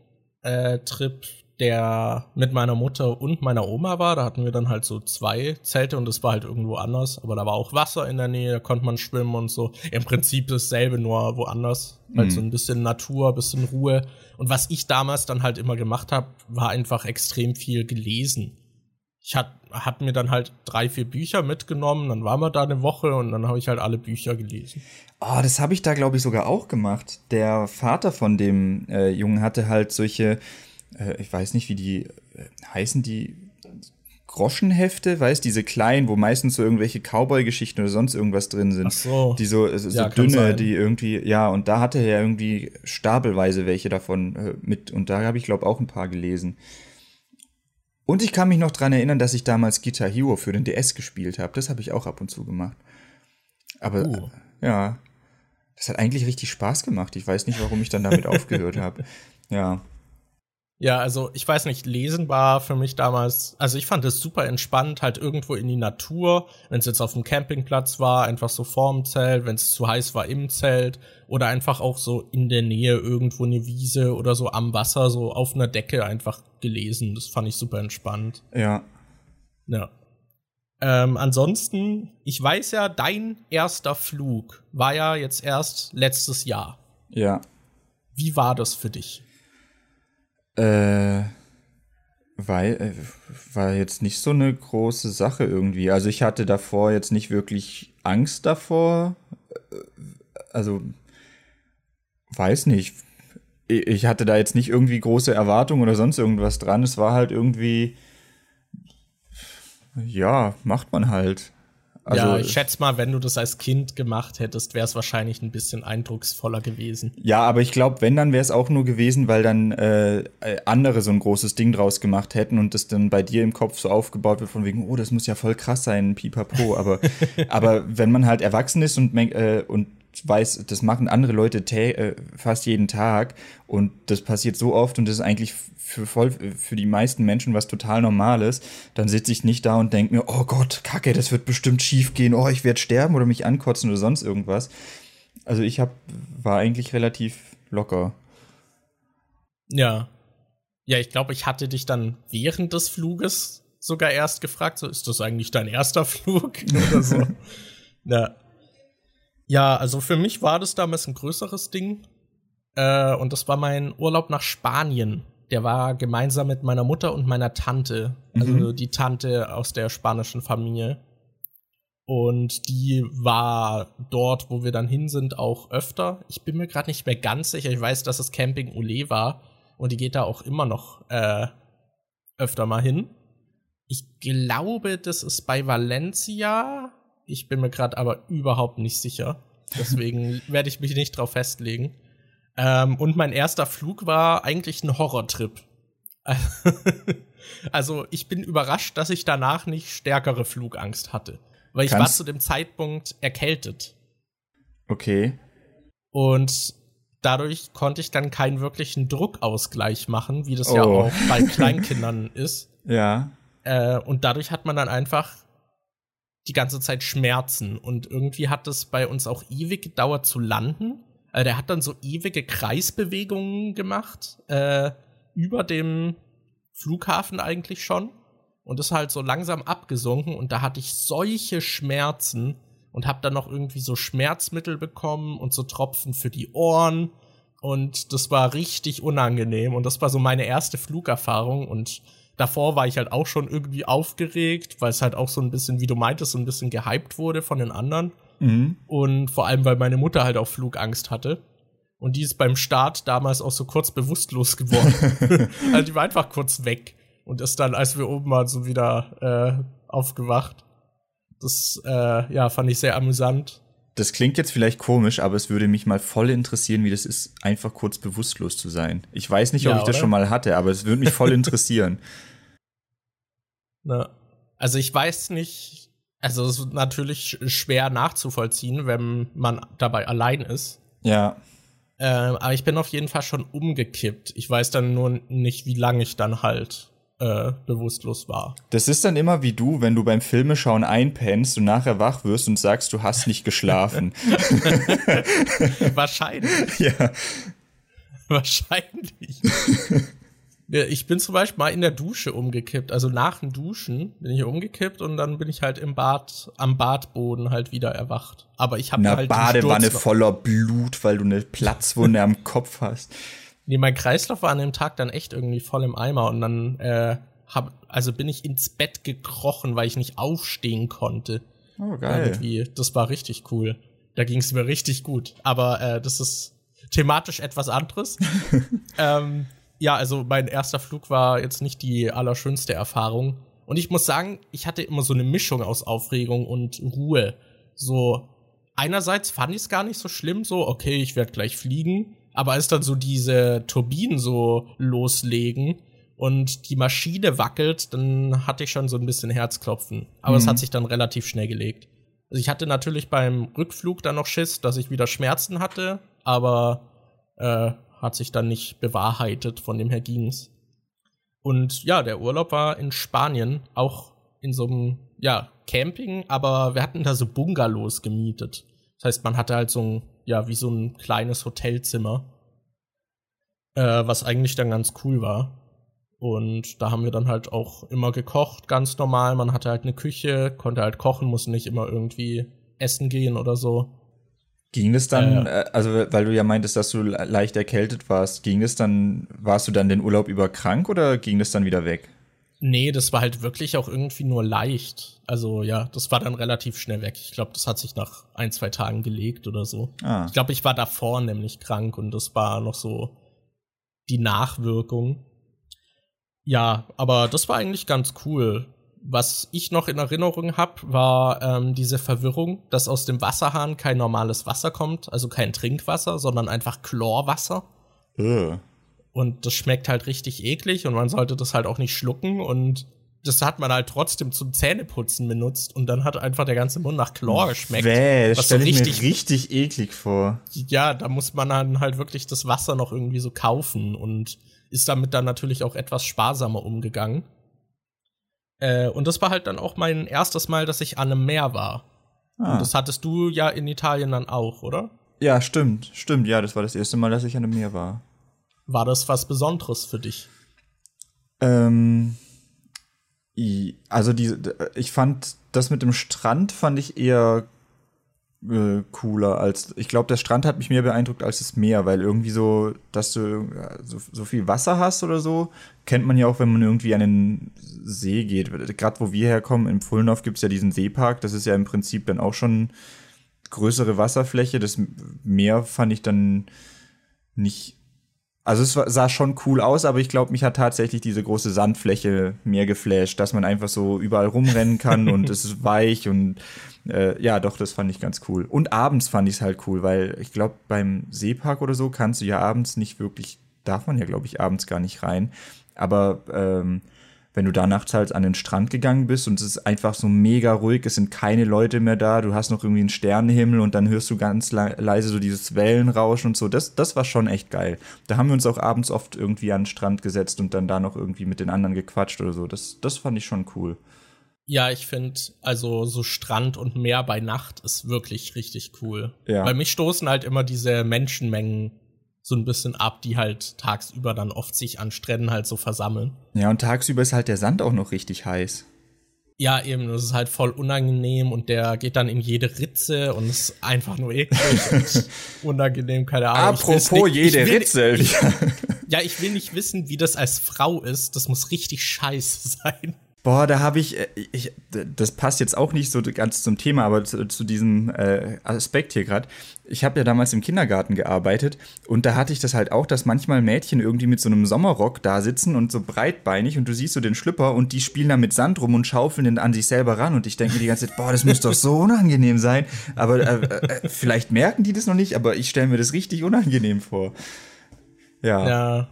äh, der mit meiner Mutter und meiner Oma war. Da hatten wir dann halt so zwei Zelte und das war halt irgendwo anders. Aber da war auch Wasser in der Nähe, da konnte man schwimmen und so. Im Prinzip dasselbe, nur woanders. Halt mhm. Halt so ein bisschen Natur, ein bisschen Ruhe. Und was ich damals dann halt immer gemacht habe, war einfach extrem viel gelesen ich hat, hab mir dann halt drei, vier Bücher mitgenommen, dann waren wir da eine Woche und dann habe ich halt alle Bücher gelesen. Oh, das habe ich da, glaube ich, sogar auch gemacht. Der Vater von dem äh, Jungen hatte halt solche, äh, ich weiß nicht, wie die äh, heißen die Groschenhefte, weißt diese kleinen, wo meistens so irgendwelche Cowboy-Geschichten oder sonst irgendwas drin sind. Ach so. Die so, so ja, dünne, die irgendwie, ja, und da hatte er irgendwie stapelweise welche davon äh, mit. Und da habe ich, glaube auch ein paar gelesen. Und ich kann mich noch dran erinnern, dass ich damals Guitar Hero für den DS gespielt habe. Das habe ich auch ab und zu gemacht. Aber uh. ja, das hat eigentlich richtig Spaß gemacht. Ich weiß nicht, warum ich dann damit aufgehört habe. Ja. Ja, also ich weiß nicht, lesen war für mich damals, also ich fand es super entspannt, halt irgendwo in die Natur, wenn es jetzt auf dem Campingplatz war, einfach so vorm Zelt, wenn es zu heiß war im Zelt oder einfach auch so in der Nähe irgendwo eine Wiese oder so am Wasser, so auf einer Decke einfach gelesen. Das fand ich super entspannt. Ja. Ja. Ähm, ansonsten, ich weiß ja, dein erster Flug war ja jetzt erst letztes Jahr. Ja. Wie war das für dich? Äh, weil, äh, war jetzt nicht so eine große Sache irgendwie. Also ich hatte davor jetzt nicht wirklich Angst davor. Äh, also, weiß nicht. Ich hatte da jetzt nicht irgendwie große Erwartungen oder sonst irgendwas dran. Es war halt irgendwie, ja, macht man halt. Also, ja, ich schätze mal, wenn du das als Kind gemacht hättest, wäre es wahrscheinlich ein bisschen eindrucksvoller gewesen. Ja, aber ich glaube, wenn, dann wäre es auch nur gewesen, weil dann äh, andere so ein großes Ding draus gemacht hätten und das dann bei dir im Kopf so aufgebaut wird von wegen, oh, das muss ja voll krass sein, pipapo. Aber, aber wenn man halt erwachsen ist und, äh, und weiß, das machen andere Leute äh, fast jeden Tag und das passiert so oft und das ist eigentlich für, voll, für die meisten Menschen was total Normales, dann sitze ich nicht da und denke mir, oh Gott, Kacke, das wird bestimmt schief gehen, oh, ich werde sterben oder mich ankotzen oder sonst irgendwas. Also ich hab, war eigentlich relativ locker. Ja. Ja, ich glaube, ich hatte dich dann während des Fluges sogar erst gefragt, so ist das eigentlich dein erster Flug oder so. ja. Ja, also für mich war das damals ein größeres Ding. Äh, und das war mein Urlaub nach Spanien der war gemeinsam mit meiner Mutter und meiner Tante, also mhm. die Tante aus der spanischen Familie. Und die war dort, wo wir dann hin sind, auch öfter. Ich bin mir gerade nicht mehr ganz sicher. Ich weiß, dass es Camping Ole war. Und die geht da auch immer noch äh, öfter mal hin. Ich glaube, das ist bei Valencia. Ich bin mir gerade aber überhaupt nicht sicher. Deswegen werde ich mich nicht drauf festlegen. Ähm, und mein erster Flug war eigentlich ein Horrortrip. also ich bin überrascht, dass ich danach nicht stärkere Flugangst hatte. Weil ich Kannst war zu dem Zeitpunkt erkältet. Okay. Und dadurch konnte ich dann keinen wirklichen Druckausgleich machen, wie das oh. ja auch bei Kleinkindern ist. Ja. Äh, und dadurch hat man dann einfach die ganze Zeit Schmerzen. Und irgendwie hat es bei uns auch ewig gedauert zu landen. Also der hat dann so ewige Kreisbewegungen gemacht, äh, über dem Flughafen eigentlich schon. Und ist halt so langsam abgesunken und da hatte ich solche Schmerzen und hab dann noch irgendwie so Schmerzmittel bekommen und so Tropfen für die Ohren. Und das war richtig unangenehm. Und das war so meine erste Flugerfahrung. Und davor war ich halt auch schon irgendwie aufgeregt, weil es halt auch so ein bisschen, wie du meintest, so ein bisschen gehypt wurde von den anderen. Mhm. Und vor allem, weil meine Mutter halt auch Flugangst hatte. Und die ist beim Start damals auch so kurz bewusstlos geworden. also die war einfach kurz weg und ist dann, als wir oben waren, so wieder äh, aufgewacht. Das äh, ja, fand ich sehr amüsant. Das klingt jetzt vielleicht komisch, aber es würde mich mal voll interessieren, wie das ist, einfach kurz bewusstlos zu sein. Ich weiß nicht, ob ja, ich das schon mal hatte, aber es würde mich voll interessieren. Na, also ich weiß nicht, also es ist natürlich schwer nachzuvollziehen, wenn man dabei allein ist. Ja. Äh, aber ich bin auf jeden Fall schon umgekippt. Ich weiß dann nur nicht, wie lange ich dann halt äh, bewusstlos war. Das ist dann immer wie du, wenn du beim Filmeschauen einpennst und nachher wach wirst und sagst, du hast nicht geschlafen. Wahrscheinlich. Ja. Wahrscheinlich. Ich bin zum Beispiel mal in der Dusche umgekippt. Also nach dem Duschen bin ich umgekippt und dann bin ich halt im Bad, am Badboden halt wieder erwacht. Aber ich habe halt. Badewanne voller Blut, weil du eine Platzwunde am Kopf hast. Nee, mein Kreislauf war an dem Tag dann echt irgendwie voll im Eimer und dann äh, hab, also bin ich ins Bett gekrochen, weil ich nicht aufstehen konnte. Oh, geil. Irgendwie. Das war richtig cool. Da ging es mir richtig gut. Aber äh, das ist thematisch etwas anderes. ähm, Ja, also mein erster Flug war jetzt nicht die allerschönste Erfahrung. Und ich muss sagen, ich hatte immer so eine Mischung aus Aufregung und Ruhe. So, einerseits fand ich es gar nicht so schlimm, so, okay, ich werde gleich fliegen. Aber als dann so diese Turbinen so loslegen und die Maschine wackelt, dann hatte ich schon so ein bisschen Herzklopfen. Aber es Mhm. hat sich dann relativ schnell gelegt. Also ich hatte natürlich beim Rückflug dann noch Schiss, dass ich wieder Schmerzen hatte, aber äh, hat sich dann nicht bewahrheitet, von dem her ging's. Und ja, der Urlaub war in Spanien, auch in so einem, ja, Camping, aber wir hatten da so Bungalows gemietet. Das heißt, man hatte halt so ein, ja, wie so ein kleines Hotelzimmer, äh, was eigentlich dann ganz cool war. Und da haben wir dann halt auch immer gekocht, ganz normal. Man hatte halt eine Küche, konnte halt kochen, musste nicht immer irgendwie essen gehen oder so. Ging es dann, Äh. äh, also weil du ja meintest, dass du le- leicht erkältet warst, ging es dann, warst du dann den Urlaub über krank oder ging es dann wieder weg? Nee, das war halt wirklich auch irgendwie nur leicht. Also ja, das war dann relativ schnell weg. Ich glaube, das hat sich nach ein, zwei Tagen gelegt oder so. Ah. Ich glaube, ich war davor nämlich krank und das war noch so die Nachwirkung. Ja, aber das war eigentlich ganz cool. Was ich noch in Erinnerung habe, war ähm, diese Verwirrung, dass aus dem Wasserhahn kein normales Wasser kommt, also kein Trinkwasser, sondern einfach Chlorwasser. Äh. Und das schmeckt halt richtig eklig und man sollte das halt auch nicht schlucken und das hat man halt trotzdem zum Zähneputzen benutzt und dann hat einfach der ganze Mund nach Chlor geschmeckt. Wäh, das was so stelle ich mir richtig eklig vor. Ja, da muss man dann halt wirklich das Wasser noch irgendwie so kaufen und ist damit dann natürlich auch etwas sparsamer umgegangen. Äh, und das war halt dann auch mein erstes Mal, dass ich an einem Meer war. Ah. Und das hattest du ja in Italien dann auch, oder? Ja, stimmt, stimmt. Ja, das war das erste Mal, dass ich an einem Meer war. War das was Besonderes für dich? Ähm, also die, ich fand das mit dem Strand fand ich eher äh, cooler als ich glaube der Strand hat mich mehr beeindruckt als das Meer, weil irgendwie so, dass du äh, so, so viel Wasser hast oder so, kennt man ja auch, wenn man irgendwie an den See geht. Gerade wo wir herkommen, in Pfullendorf gibt es ja diesen Seepark, das ist ja im Prinzip dann auch schon größere Wasserfläche. Das Meer fand ich dann nicht also es sah schon cool aus, aber ich glaube, mich hat tatsächlich diese große Sandfläche mehr geflasht, dass man einfach so überall rumrennen kann und es ist weich und äh, ja, doch, das fand ich ganz cool. Und abends fand ich es halt cool, weil ich glaube, beim Seepark oder so kannst du ja abends nicht wirklich, darf man ja, glaube ich, abends gar nicht rein. Aber ähm, wenn du da nachts halt an den Strand gegangen bist und es ist einfach so mega ruhig, es sind keine Leute mehr da, du hast noch irgendwie einen Sternenhimmel und dann hörst du ganz le leise so dieses Wellenrauschen und so, das, das war schon echt geil. Da haben wir uns auch abends oft irgendwie an den Strand gesetzt und dann da noch irgendwie mit den anderen gequatscht oder so. Das, das fand ich schon cool. Ja, ich finde, also so Strand und Meer bei Nacht ist wirklich richtig cool. Ja. Bei mich stoßen halt immer diese Menschenmengen so ein bisschen ab, die halt tagsüber dann oft sich an Stränden halt so versammeln. Ja, und tagsüber ist halt der Sand auch noch richtig heiß. Ja, eben, das ist halt voll unangenehm und der geht dann in jede Ritze und ist einfach nur eklig und unangenehm, keine Ahnung. Ich Apropos nicht- ich jede will- Ritze. Ja, ich will nicht wissen, wie das als Frau ist. Das muss richtig scheiße sein. Boah, da habe ich, äh, ich, das passt jetzt auch nicht so ganz zum Thema, aber zu, zu diesem äh, Aspekt hier gerade. Ich habe ja damals im Kindergarten gearbeitet und da hatte ich das halt auch, dass manchmal Mädchen irgendwie mit so einem Sommerrock da sitzen und so breitbeinig und du siehst so den Schlüpper und die spielen da mit Sand rum und schaufeln den an sich selber ran und ich denke mir die ganze Zeit, boah, das muss doch so unangenehm sein. Aber äh, äh, vielleicht merken die das noch nicht, aber ich stelle mir das richtig unangenehm vor. Ja. Ja.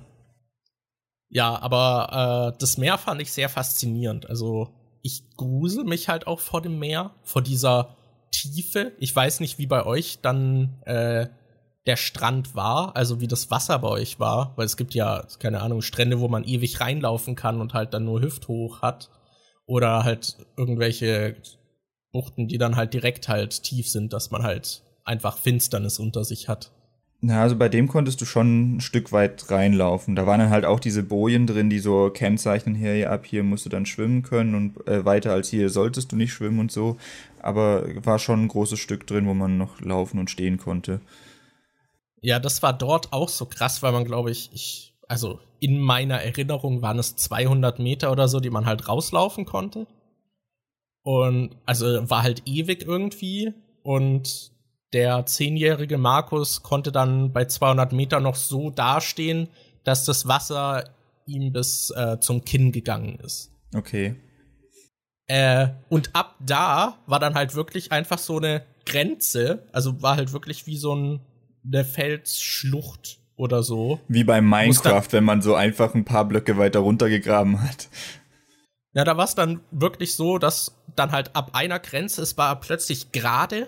Ja, aber äh, das Meer fand ich sehr faszinierend. Also ich grusel mich halt auch vor dem Meer, vor dieser Tiefe. Ich weiß nicht, wie bei euch dann äh, der Strand war, also wie das Wasser bei euch war, weil es gibt ja, keine Ahnung, Strände, wo man ewig reinlaufen kann und halt dann nur hüfthoch hat. Oder halt irgendwelche Buchten, die dann halt direkt halt tief sind, dass man halt einfach Finsternis unter sich hat. Na, also bei dem konntest du schon ein Stück weit reinlaufen. Da waren dann halt auch diese Bojen drin, die so kennzeichnen, hier, ab hier musst du dann schwimmen können und äh, weiter als hier solltest du nicht schwimmen und so. Aber war schon ein großes Stück drin, wo man noch laufen und stehen konnte. Ja, das war dort auch so krass, weil man, glaube ich, ich, also in meiner Erinnerung waren es 200 Meter oder so, die man halt rauslaufen konnte. Und also war halt ewig irgendwie. Und der zehnjährige Markus konnte dann bei 200 Meter noch so dastehen, dass das Wasser ihm bis äh, zum Kinn gegangen ist. Okay. Äh, und ab da war dann halt wirklich einfach so eine Grenze, also war halt wirklich wie so ein, eine Felsschlucht oder so. Wie beim Minecraft, wenn man so einfach ein paar Blöcke weiter runtergegraben hat. Ja, da war es dann wirklich so, dass dann halt ab einer Grenze, es war plötzlich gerade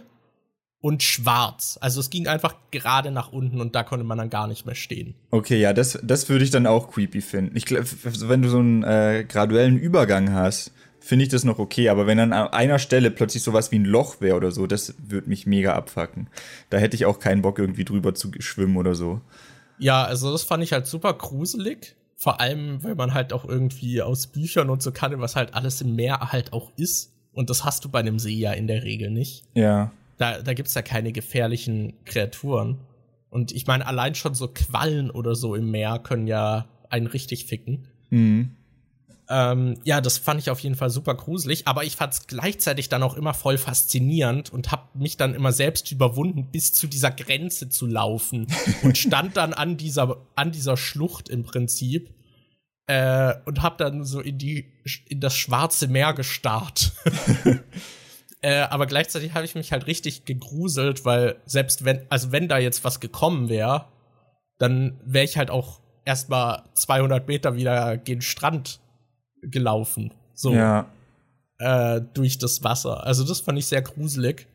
und schwarz. Also es ging einfach gerade nach unten und da konnte man dann gar nicht mehr stehen. Okay, ja, das, das würde ich dann auch creepy finden. Ich glaube, wenn du so einen äh, graduellen Übergang hast, finde ich das noch okay. Aber wenn dann an einer Stelle plötzlich sowas wie ein Loch wäre oder so, das würde mich mega abfacken. Da hätte ich auch keinen Bock, irgendwie drüber zu schwimmen oder so. Ja, also das fand ich halt super gruselig. Vor allem, weil man halt auch irgendwie aus Büchern und so kannte, was halt alles im Meer halt auch ist. Und das hast du bei einem See ja in der Regel nicht. Ja. Da, da gibt's ja keine gefährlichen Kreaturen. Und ich meine, allein schon so Quallen oder so im Meer können ja einen richtig ficken. Mhm. Ähm, ja, das fand ich auf jeden Fall super gruselig, aber ich fand es gleichzeitig dann auch immer voll faszinierend und habe mich dann immer selbst überwunden, bis zu dieser Grenze zu laufen und stand dann an dieser an dieser Schlucht im Prinzip äh, und habe dann so in die in das schwarze Meer gestarrt. äh, aber gleichzeitig habe ich mich halt richtig gegruselt, weil selbst wenn also wenn da jetzt was gekommen wäre, dann wäre ich halt auch erstmal 200 Meter wieder gen Strand gelaufen. So. Ja. Äh, durch das Wasser. Also das fand ich sehr gruselig.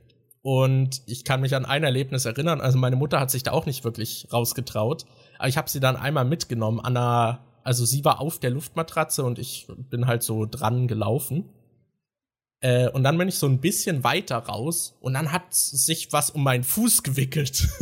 Und ich kann mich an ein Erlebnis erinnern. Also meine Mutter hat sich da auch nicht wirklich rausgetraut. Aber ich habe sie dann einmal mitgenommen an einer, also sie war auf der Luftmatratze und ich bin halt so dran gelaufen. Äh, und dann bin ich so ein bisschen weiter raus und dann hat sich was um meinen Fuß gewickelt.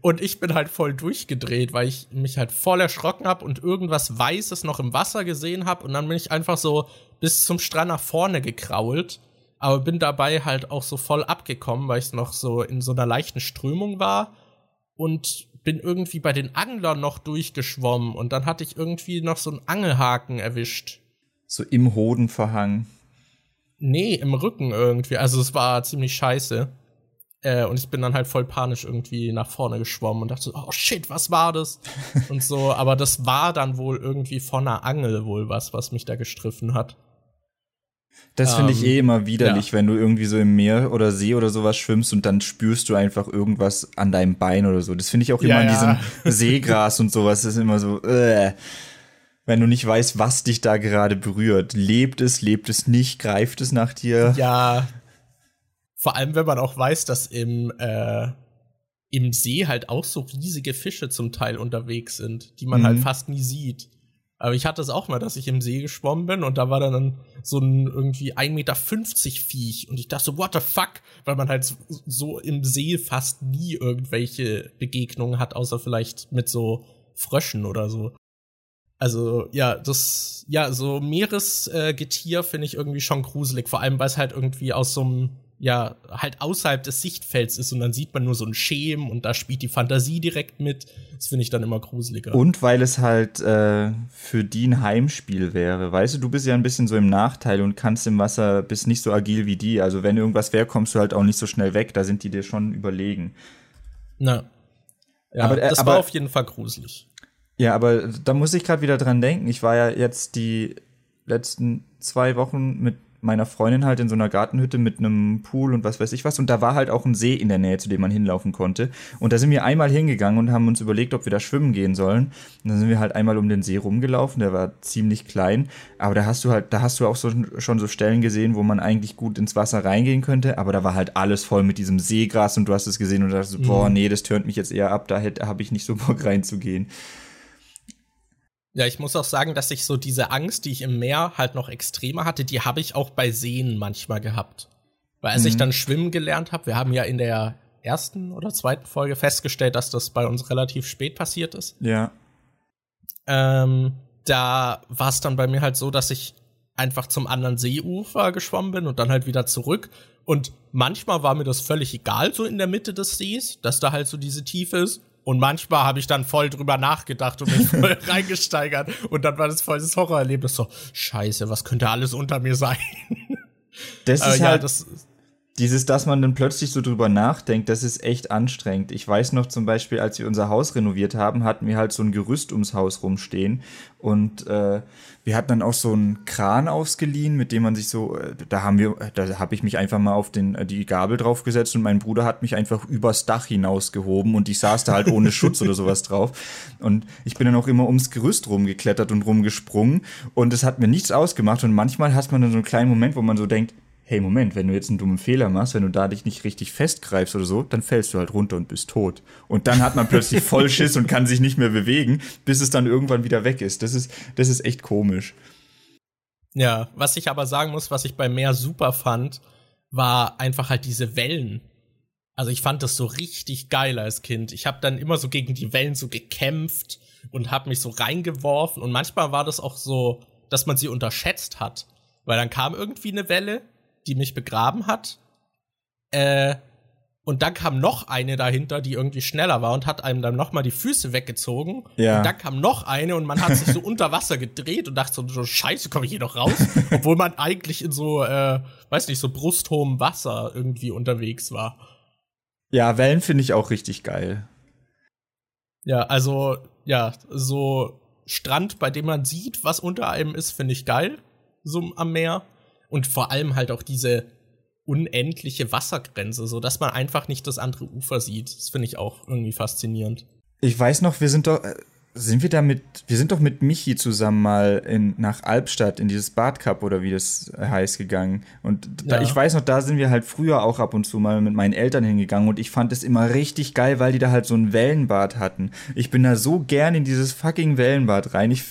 Und ich bin halt voll durchgedreht, weil ich mich halt voll erschrocken habe und irgendwas Weißes noch im Wasser gesehen habe. Und dann bin ich einfach so bis zum Strand nach vorne gekrault. Aber bin dabei halt auch so voll abgekommen, weil ich noch so in so einer leichten Strömung war. Und bin irgendwie bei den Anglern noch durchgeschwommen. Und dann hatte ich irgendwie noch so einen Angelhaken erwischt. So im Hoden verhangen. Nee, im Rücken irgendwie. Also es war ziemlich scheiße. Äh, und ich bin dann halt voll panisch irgendwie nach vorne geschwommen und dachte so, oh shit, was war das? und so, aber das war dann wohl irgendwie von einer Angel wohl was, was mich da gestriffen hat. Das finde ich ähm, eh immer widerlich, ja. wenn du irgendwie so im Meer oder See oder sowas schwimmst und dann spürst du einfach irgendwas an deinem Bein oder so. Das finde ich auch immer ja, an diesem Seegras und sowas. Das ist immer so, äh, wenn du nicht weißt, was dich da gerade berührt. Lebt es, lebt es nicht, greift es nach dir? Ja, vor allem, wenn man auch weiß, dass im, äh, im See halt auch so riesige Fische zum Teil unterwegs sind, die man halt mhm. halt fast nie sieht. Aber ich hatte es auch mal, dass ich im See geschwommen bin und da war dann so ein irgendwie 1,50 Meter Viech und ich dachte so, what the fuck? Weil man halt so im See fast nie irgendwelche Begegnungen hat, außer vielleicht mit so Fröschen oder so. Also ja, das, ja, so Meeresgetier äh, finde ich irgendwie schon gruselig, vor allem weil es halt irgendwie aus so einem ja halt außerhalb des Sichtfelds ist und dann sieht man nur so ein Schemen und da spielt die Fantasie direkt mit. Das finde ich dann immer gruseliger. Und weil es halt äh, für die ein Heimspiel wäre. Weißt du, du bist ja ein bisschen so im Nachteil und kannst im Wasser, bist nicht so agil wie die. Also wenn irgendwas wäre, kommst du halt auch nicht so schnell weg. Da sind die dir schon überlegen. Na. Ja, aber, äh, das aber, war auf jeden Fall gruselig. Ja, aber da muss ich gerade wieder dran denken. Ich war ja jetzt die letzten zwei Wochen mit meiner Freundin halt in so einer Gartenhütte mit einem Pool und was weiß ich was. Und da war halt auch ein See in der Nähe, zu dem man hinlaufen konnte. Und da sind wir einmal hingegangen und haben uns überlegt, ob wir da schwimmen gehen sollen. Und dann sind wir halt einmal um den See rumgelaufen. Der war ziemlich klein. Aber da hast du halt, da hast du auch so, schon so Stellen gesehen, wo man eigentlich gut ins Wasser reingehen könnte. Aber da war halt alles voll mit diesem Seegras und du hast es gesehen und dachtest, so, boah, mhm. nee, das tönt mich jetzt eher ab. Da habe ich nicht so Bock reinzugehen. Ja, ich muss auch sagen, dass ich so diese Angst, die ich im Meer halt noch extremer hatte, die habe ich auch bei Seen manchmal gehabt. Weil als mhm. ich dann schwimmen gelernt habe, wir haben ja in der ersten oder zweiten Folge festgestellt, dass das bei uns relativ spät passiert ist. Ja. Ähm, da war es dann bei mir halt so, dass ich einfach zum anderen Seeufer geschwommen bin und dann halt wieder zurück. Und manchmal war mir das völlig egal, so in der Mitte des Sees, dass da halt so diese Tiefe ist. Und manchmal habe ich dann voll drüber nachgedacht und mich voll reingesteigert. Und dann war das voll das Horrorerlebnis so, scheiße, was könnte alles unter mir sein? Das ist äh, ja, halt, das, dieses, dass man dann plötzlich so drüber nachdenkt, das ist echt anstrengend. Ich weiß noch zum Beispiel, als wir unser Haus renoviert haben, hatten wir halt so ein Gerüst ums Haus rumstehen und äh, wir hatten dann auch so einen Kran ausgeliehen, mit dem man sich so, äh, da haben wir, da habe ich mich einfach mal auf den äh, die Gabel draufgesetzt und mein Bruder hat mich einfach übers Dach hinausgehoben und ich saß da halt ohne Schutz oder sowas drauf und ich bin dann auch immer ums Gerüst rumgeklettert und rumgesprungen und es hat mir nichts ausgemacht und manchmal hat man dann so einen kleinen Moment, wo man so denkt, hey Moment, wenn du jetzt einen dummen Fehler machst, wenn du da dich nicht richtig festgreifst oder so, dann fällst du halt runter und bist tot. Und dann hat man plötzlich voll Schiss und kann sich nicht mehr bewegen, bis es dann irgendwann wieder weg ist. Das ist, das ist echt komisch. Ja, was ich aber sagen muss, was ich bei Meer super fand, war einfach halt diese Wellen. Also ich fand das so richtig geil als Kind. Ich habe dann immer so gegen die Wellen so gekämpft und habe mich so reingeworfen und manchmal war das auch so, dass man sie unterschätzt hat, weil dann kam irgendwie eine Welle die mich begraben hat. Äh, und dann kam noch eine dahinter, die irgendwie schneller war und hat einem dann noch mal die Füße weggezogen. Ja. Und dann kam noch eine und man hat sich so unter Wasser gedreht und dachte so, so scheiße, komme ich hier noch raus? Obwohl man eigentlich in so, äh, weiß nicht, so brusthohem Wasser irgendwie unterwegs war. Ja, Wellen finde ich auch richtig geil. Ja, also, ja, so Strand, bei dem man sieht, was unter einem ist, finde ich geil. So am Meer und vor allem halt auch diese unendliche Wassergrenze, so dass man einfach nicht das andere Ufer sieht. Das finde ich auch irgendwie faszinierend. Ich weiß noch, wir sind doch, äh, sind wir da mit, wir sind doch mit Michi zusammen mal in, nach Albstadt in dieses Badcup oder wie das heißt gegangen. Und da, ja. ich weiß noch, da sind wir halt früher auch ab und zu mal mit meinen Eltern hingegangen und ich fand es immer richtig geil, weil die da halt so ein Wellenbad hatten. Ich bin da so gern in dieses fucking Wellenbad rein. Ich,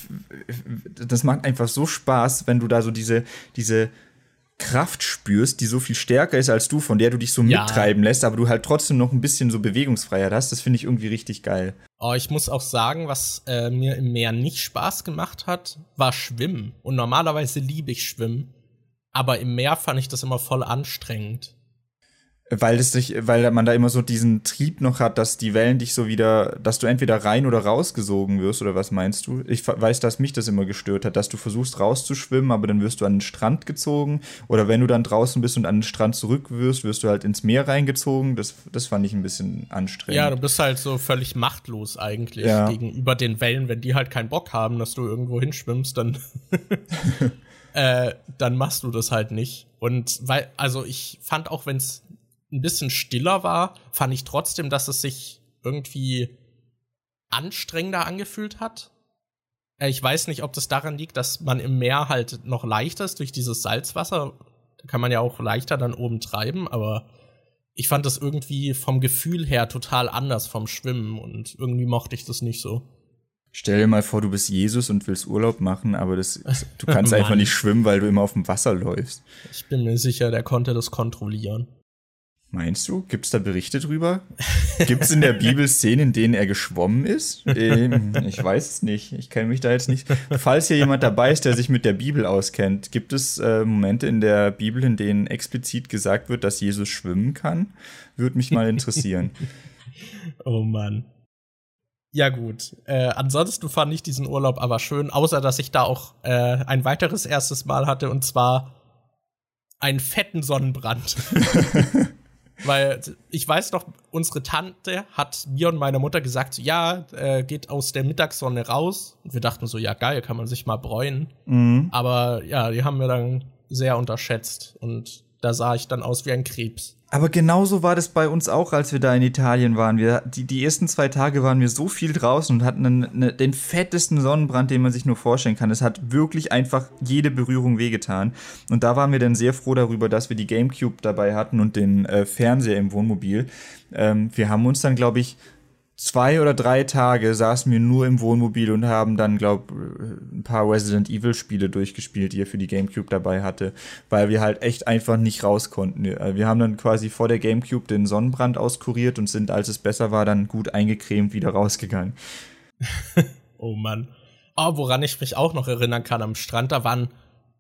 das macht einfach so Spaß, wenn du da so diese, diese, Kraft spürst, die so viel stärker ist als du, von der du dich so ja. mittreiben lässt, aber du halt trotzdem noch ein bisschen so Bewegungsfreiheit hast. Das finde ich irgendwie richtig geil. Oh, ich muss auch sagen, was äh, mir im Meer nicht Spaß gemacht hat, war Schwimmen. Und normalerweise liebe ich Schwimmen. Aber im Meer fand ich das immer voll anstrengend weil es sich, weil man da immer so diesen Trieb noch hat, dass die Wellen dich so wieder, dass du entweder rein oder rausgesogen wirst, oder was meinst du? Ich weiß, dass mich das immer gestört hat, dass du versuchst rauszuschwimmen, aber dann wirst du an den Strand gezogen, oder wenn du dann draußen bist und an den Strand zurück wirst, wirst du halt ins Meer reingezogen. Das, das fand ich ein bisschen anstrengend. Ja, du bist halt so völlig machtlos eigentlich ja. gegenüber den Wellen, wenn die halt keinen Bock haben, dass du irgendwo hinschwimmst, dann äh, dann machst du das halt nicht. Und weil, also ich fand auch, wenn es ein bisschen stiller war, fand ich trotzdem, dass es sich irgendwie anstrengender angefühlt hat. Äh, ich weiß nicht, ob das daran liegt, dass man im Meer halt noch leichter ist durch dieses Salzwasser. Da kann man ja auch leichter dann oben treiben, aber ich fand das irgendwie vom Gefühl her total anders vom Schwimmen und irgendwie mochte ich das nicht so. Stell dir mal vor, du bist Jesus und willst Urlaub machen, aber das, du kannst einfach nicht schwimmen, weil du immer auf dem Wasser läufst. Ich bin mir sicher, der konnte das kontrollieren. Meinst du? Gibt es da Berichte drüber? Gibt es in der Bibel Szenen, in denen er geschwommen ist? Ähm, ich weiß es nicht. Ich kenne mich da jetzt nicht. Falls hier jemand dabei ist, der sich mit der Bibel auskennt, gibt es äh, Momente in der Bibel, in denen explizit gesagt wird, dass Jesus schwimmen kann? Würde mich mal interessieren. oh Mann. Ja gut. Äh, ansonsten fand ich diesen Urlaub aber schön, außer dass ich da auch äh, ein weiteres erstes Mal hatte und zwar einen fetten Sonnenbrand. Weil ich weiß noch, unsere Tante hat mir und meiner Mutter gesagt, so, ja, äh, geht aus der Mittagssonne raus. Und wir dachten so, ja, geil, kann man sich mal bräunen. Mhm. Aber ja, die haben wir dann sehr unterschätzt. Und da sah ich dann aus wie ein Krebs. Aber genauso war das bei uns auch, als wir da in Italien waren. Wir, die, die ersten zwei Tage waren wir so viel draußen und hatten einen, eine, den fettesten Sonnenbrand, den man sich nur vorstellen kann. Es hat wirklich einfach jede Berührung wehgetan. Und da waren wir dann sehr froh darüber, dass wir die Gamecube dabei hatten und den äh, Fernseher im Wohnmobil. Ähm, wir haben uns dann, glaube ich, zwei oder drei Tage saßen wir nur im Wohnmobil und haben dann, glaub, ein paar Resident Evil Spiele durchgespielt, die er für die Gamecube dabei hatte, weil wir halt echt einfach nicht raus konnten. Wir haben dann quasi vor der Gamecube den Sonnenbrand auskuriert und sind, als es besser war, dann gut eingecremt wieder rausgegangen. oh Mann. Oh, woran ich mich auch noch erinnern kann, am Strand, da waren,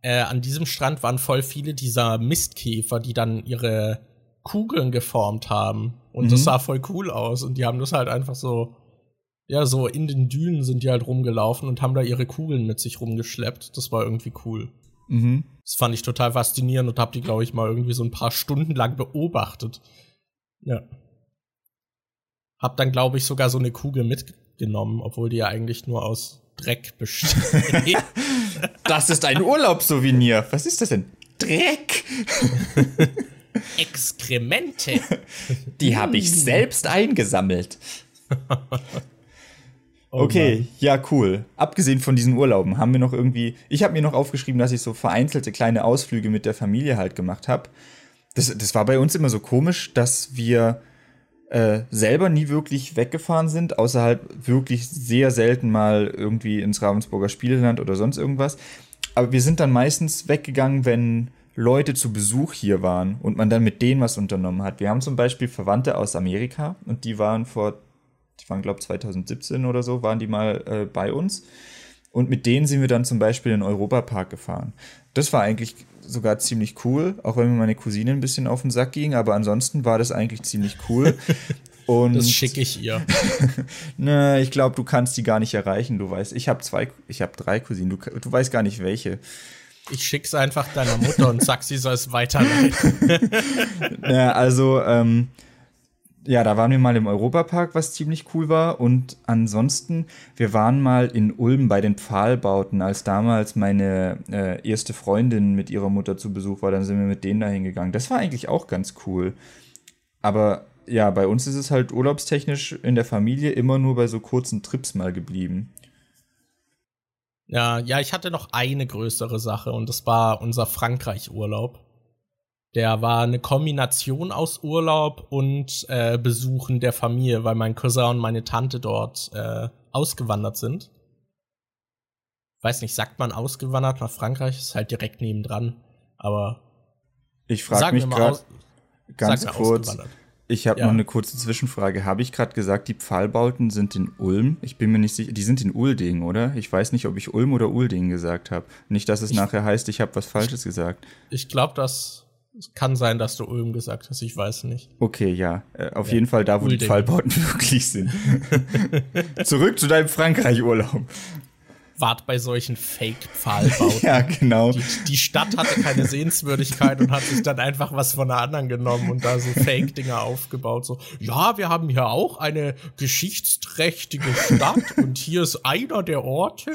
äh, an diesem Strand waren voll viele dieser Mistkäfer, die dann ihre Kugeln geformt haben. Und mhm. das sah voll cool aus. Und die haben das halt einfach so, ja, so in den Dünen sind die halt rumgelaufen und haben da ihre Kugeln mit sich rumgeschleppt. Das war irgendwie cool. Mhm. Das fand ich total faszinierend und hab die, glaube ich, mal irgendwie so ein paar Stunden lang beobachtet. Ja. Hab dann, glaube ich, sogar so eine Kugel mitgenommen, obwohl die ja eigentlich nur aus Dreck besteht. das ist ein Urlaubssouvenir. Was ist das denn? Dreck! Exkremente. Die habe ich selbst eingesammelt. Oh okay, Mann. ja, cool. Abgesehen von diesen Urlauben haben wir noch irgendwie. Ich habe mir noch aufgeschrieben, dass ich so vereinzelte kleine Ausflüge mit der Familie halt gemacht habe. Das, das war bei uns immer so komisch, dass wir äh, selber nie wirklich weggefahren sind, außer halt wirklich sehr selten mal irgendwie ins Ravensburger Spieleland oder sonst irgendwas. Aber wir sind dann meistens weggegangen, wenn Leute zu Besuch hier waren und man dann mit denen was unternommen hat. Wir haben zum Beispiel Verwandte aus Amerika und die waren vor, die waren glaube 2017 oder so, waren die mal äh, bei uns. Und mit denen sind wir dann zum Beispiel in den Europapark gefahren. Das war eigentlich sogar ziemlich cool, auch wenn mir meine Cousine ein bisschen auf den Sack ging, aber ansonsten war das eigentlich ziemlich cool. Und das schicke ich ihr. ne, ich glaube, du kannst die gar nicht erreichen. Du weißt, ich habe zwei, ich habe drei Cousinen. Du, du weißt gar nicht welche. Ich schick's einfach deiner Mutter und sag, sie soll es weiterleiten. ja, also ähm, ja, da waren wir mal im Europapark, was ziemlich cool war. Und ansonsten, wir waren mal in Ulm bei den Pfahlbauten, als damals meine äh, erste Freundin mit ihrer Mutter zu Besuch war. Dann sind wir mit denen da hingegangen. Das war eigentlich auch ganz cool. Aber ja, bei uns ist es halt urlaubstechnisch in der Familie immer nur bei so kurzen Trips mal geblieben. Ja, ja, ich hatte noch eine größere Sache und das war unser Frankreich-Urlaub. Der war eine Kombination aus Urlaub und äh, Besuchen der Familie, weil mein Cousin und meine Tante dort äh, ausgewandert sind. Weiß nicht, sagt man ausgewandert nach Frankreich? Ist halt direkt nebendran. Aber ich frage mich gerade ganz kurz. Ich habe ja. noch eine kurze Zwischenfrage. Habe ich gerade gesagt, die Pfahlbauten sind in Ulm? Ich bin mir nicht sicher. Die sind in Ulding, oder? Ich weiß nicht, ob ich Ulm oder Ulding gesagt habe. Nicht, dass es ich, nachher heißt, ich habe was Falsches gesagt. Ich glaube, das kann sein, dass du Ulm gesagt hast, ich weiß nicht. Okay, ja. Äh, auf ja. jeden Fall da, wo Ulding. die Fallbauten wirklich sind. Zurück zu deinem Frankreich-Urlaub wart bei solchen Fake-Pfahlbauten. ja, genau. Die, die, Stadt hatte keine Sehenswürdigkeit und hat sich dann einfach was von der anderen genommen und da so Fake-Dinger aufgebaut. So, ja, wir haben hier auch eine geschichtsträchtige Stadt und hier ist einer der Orte.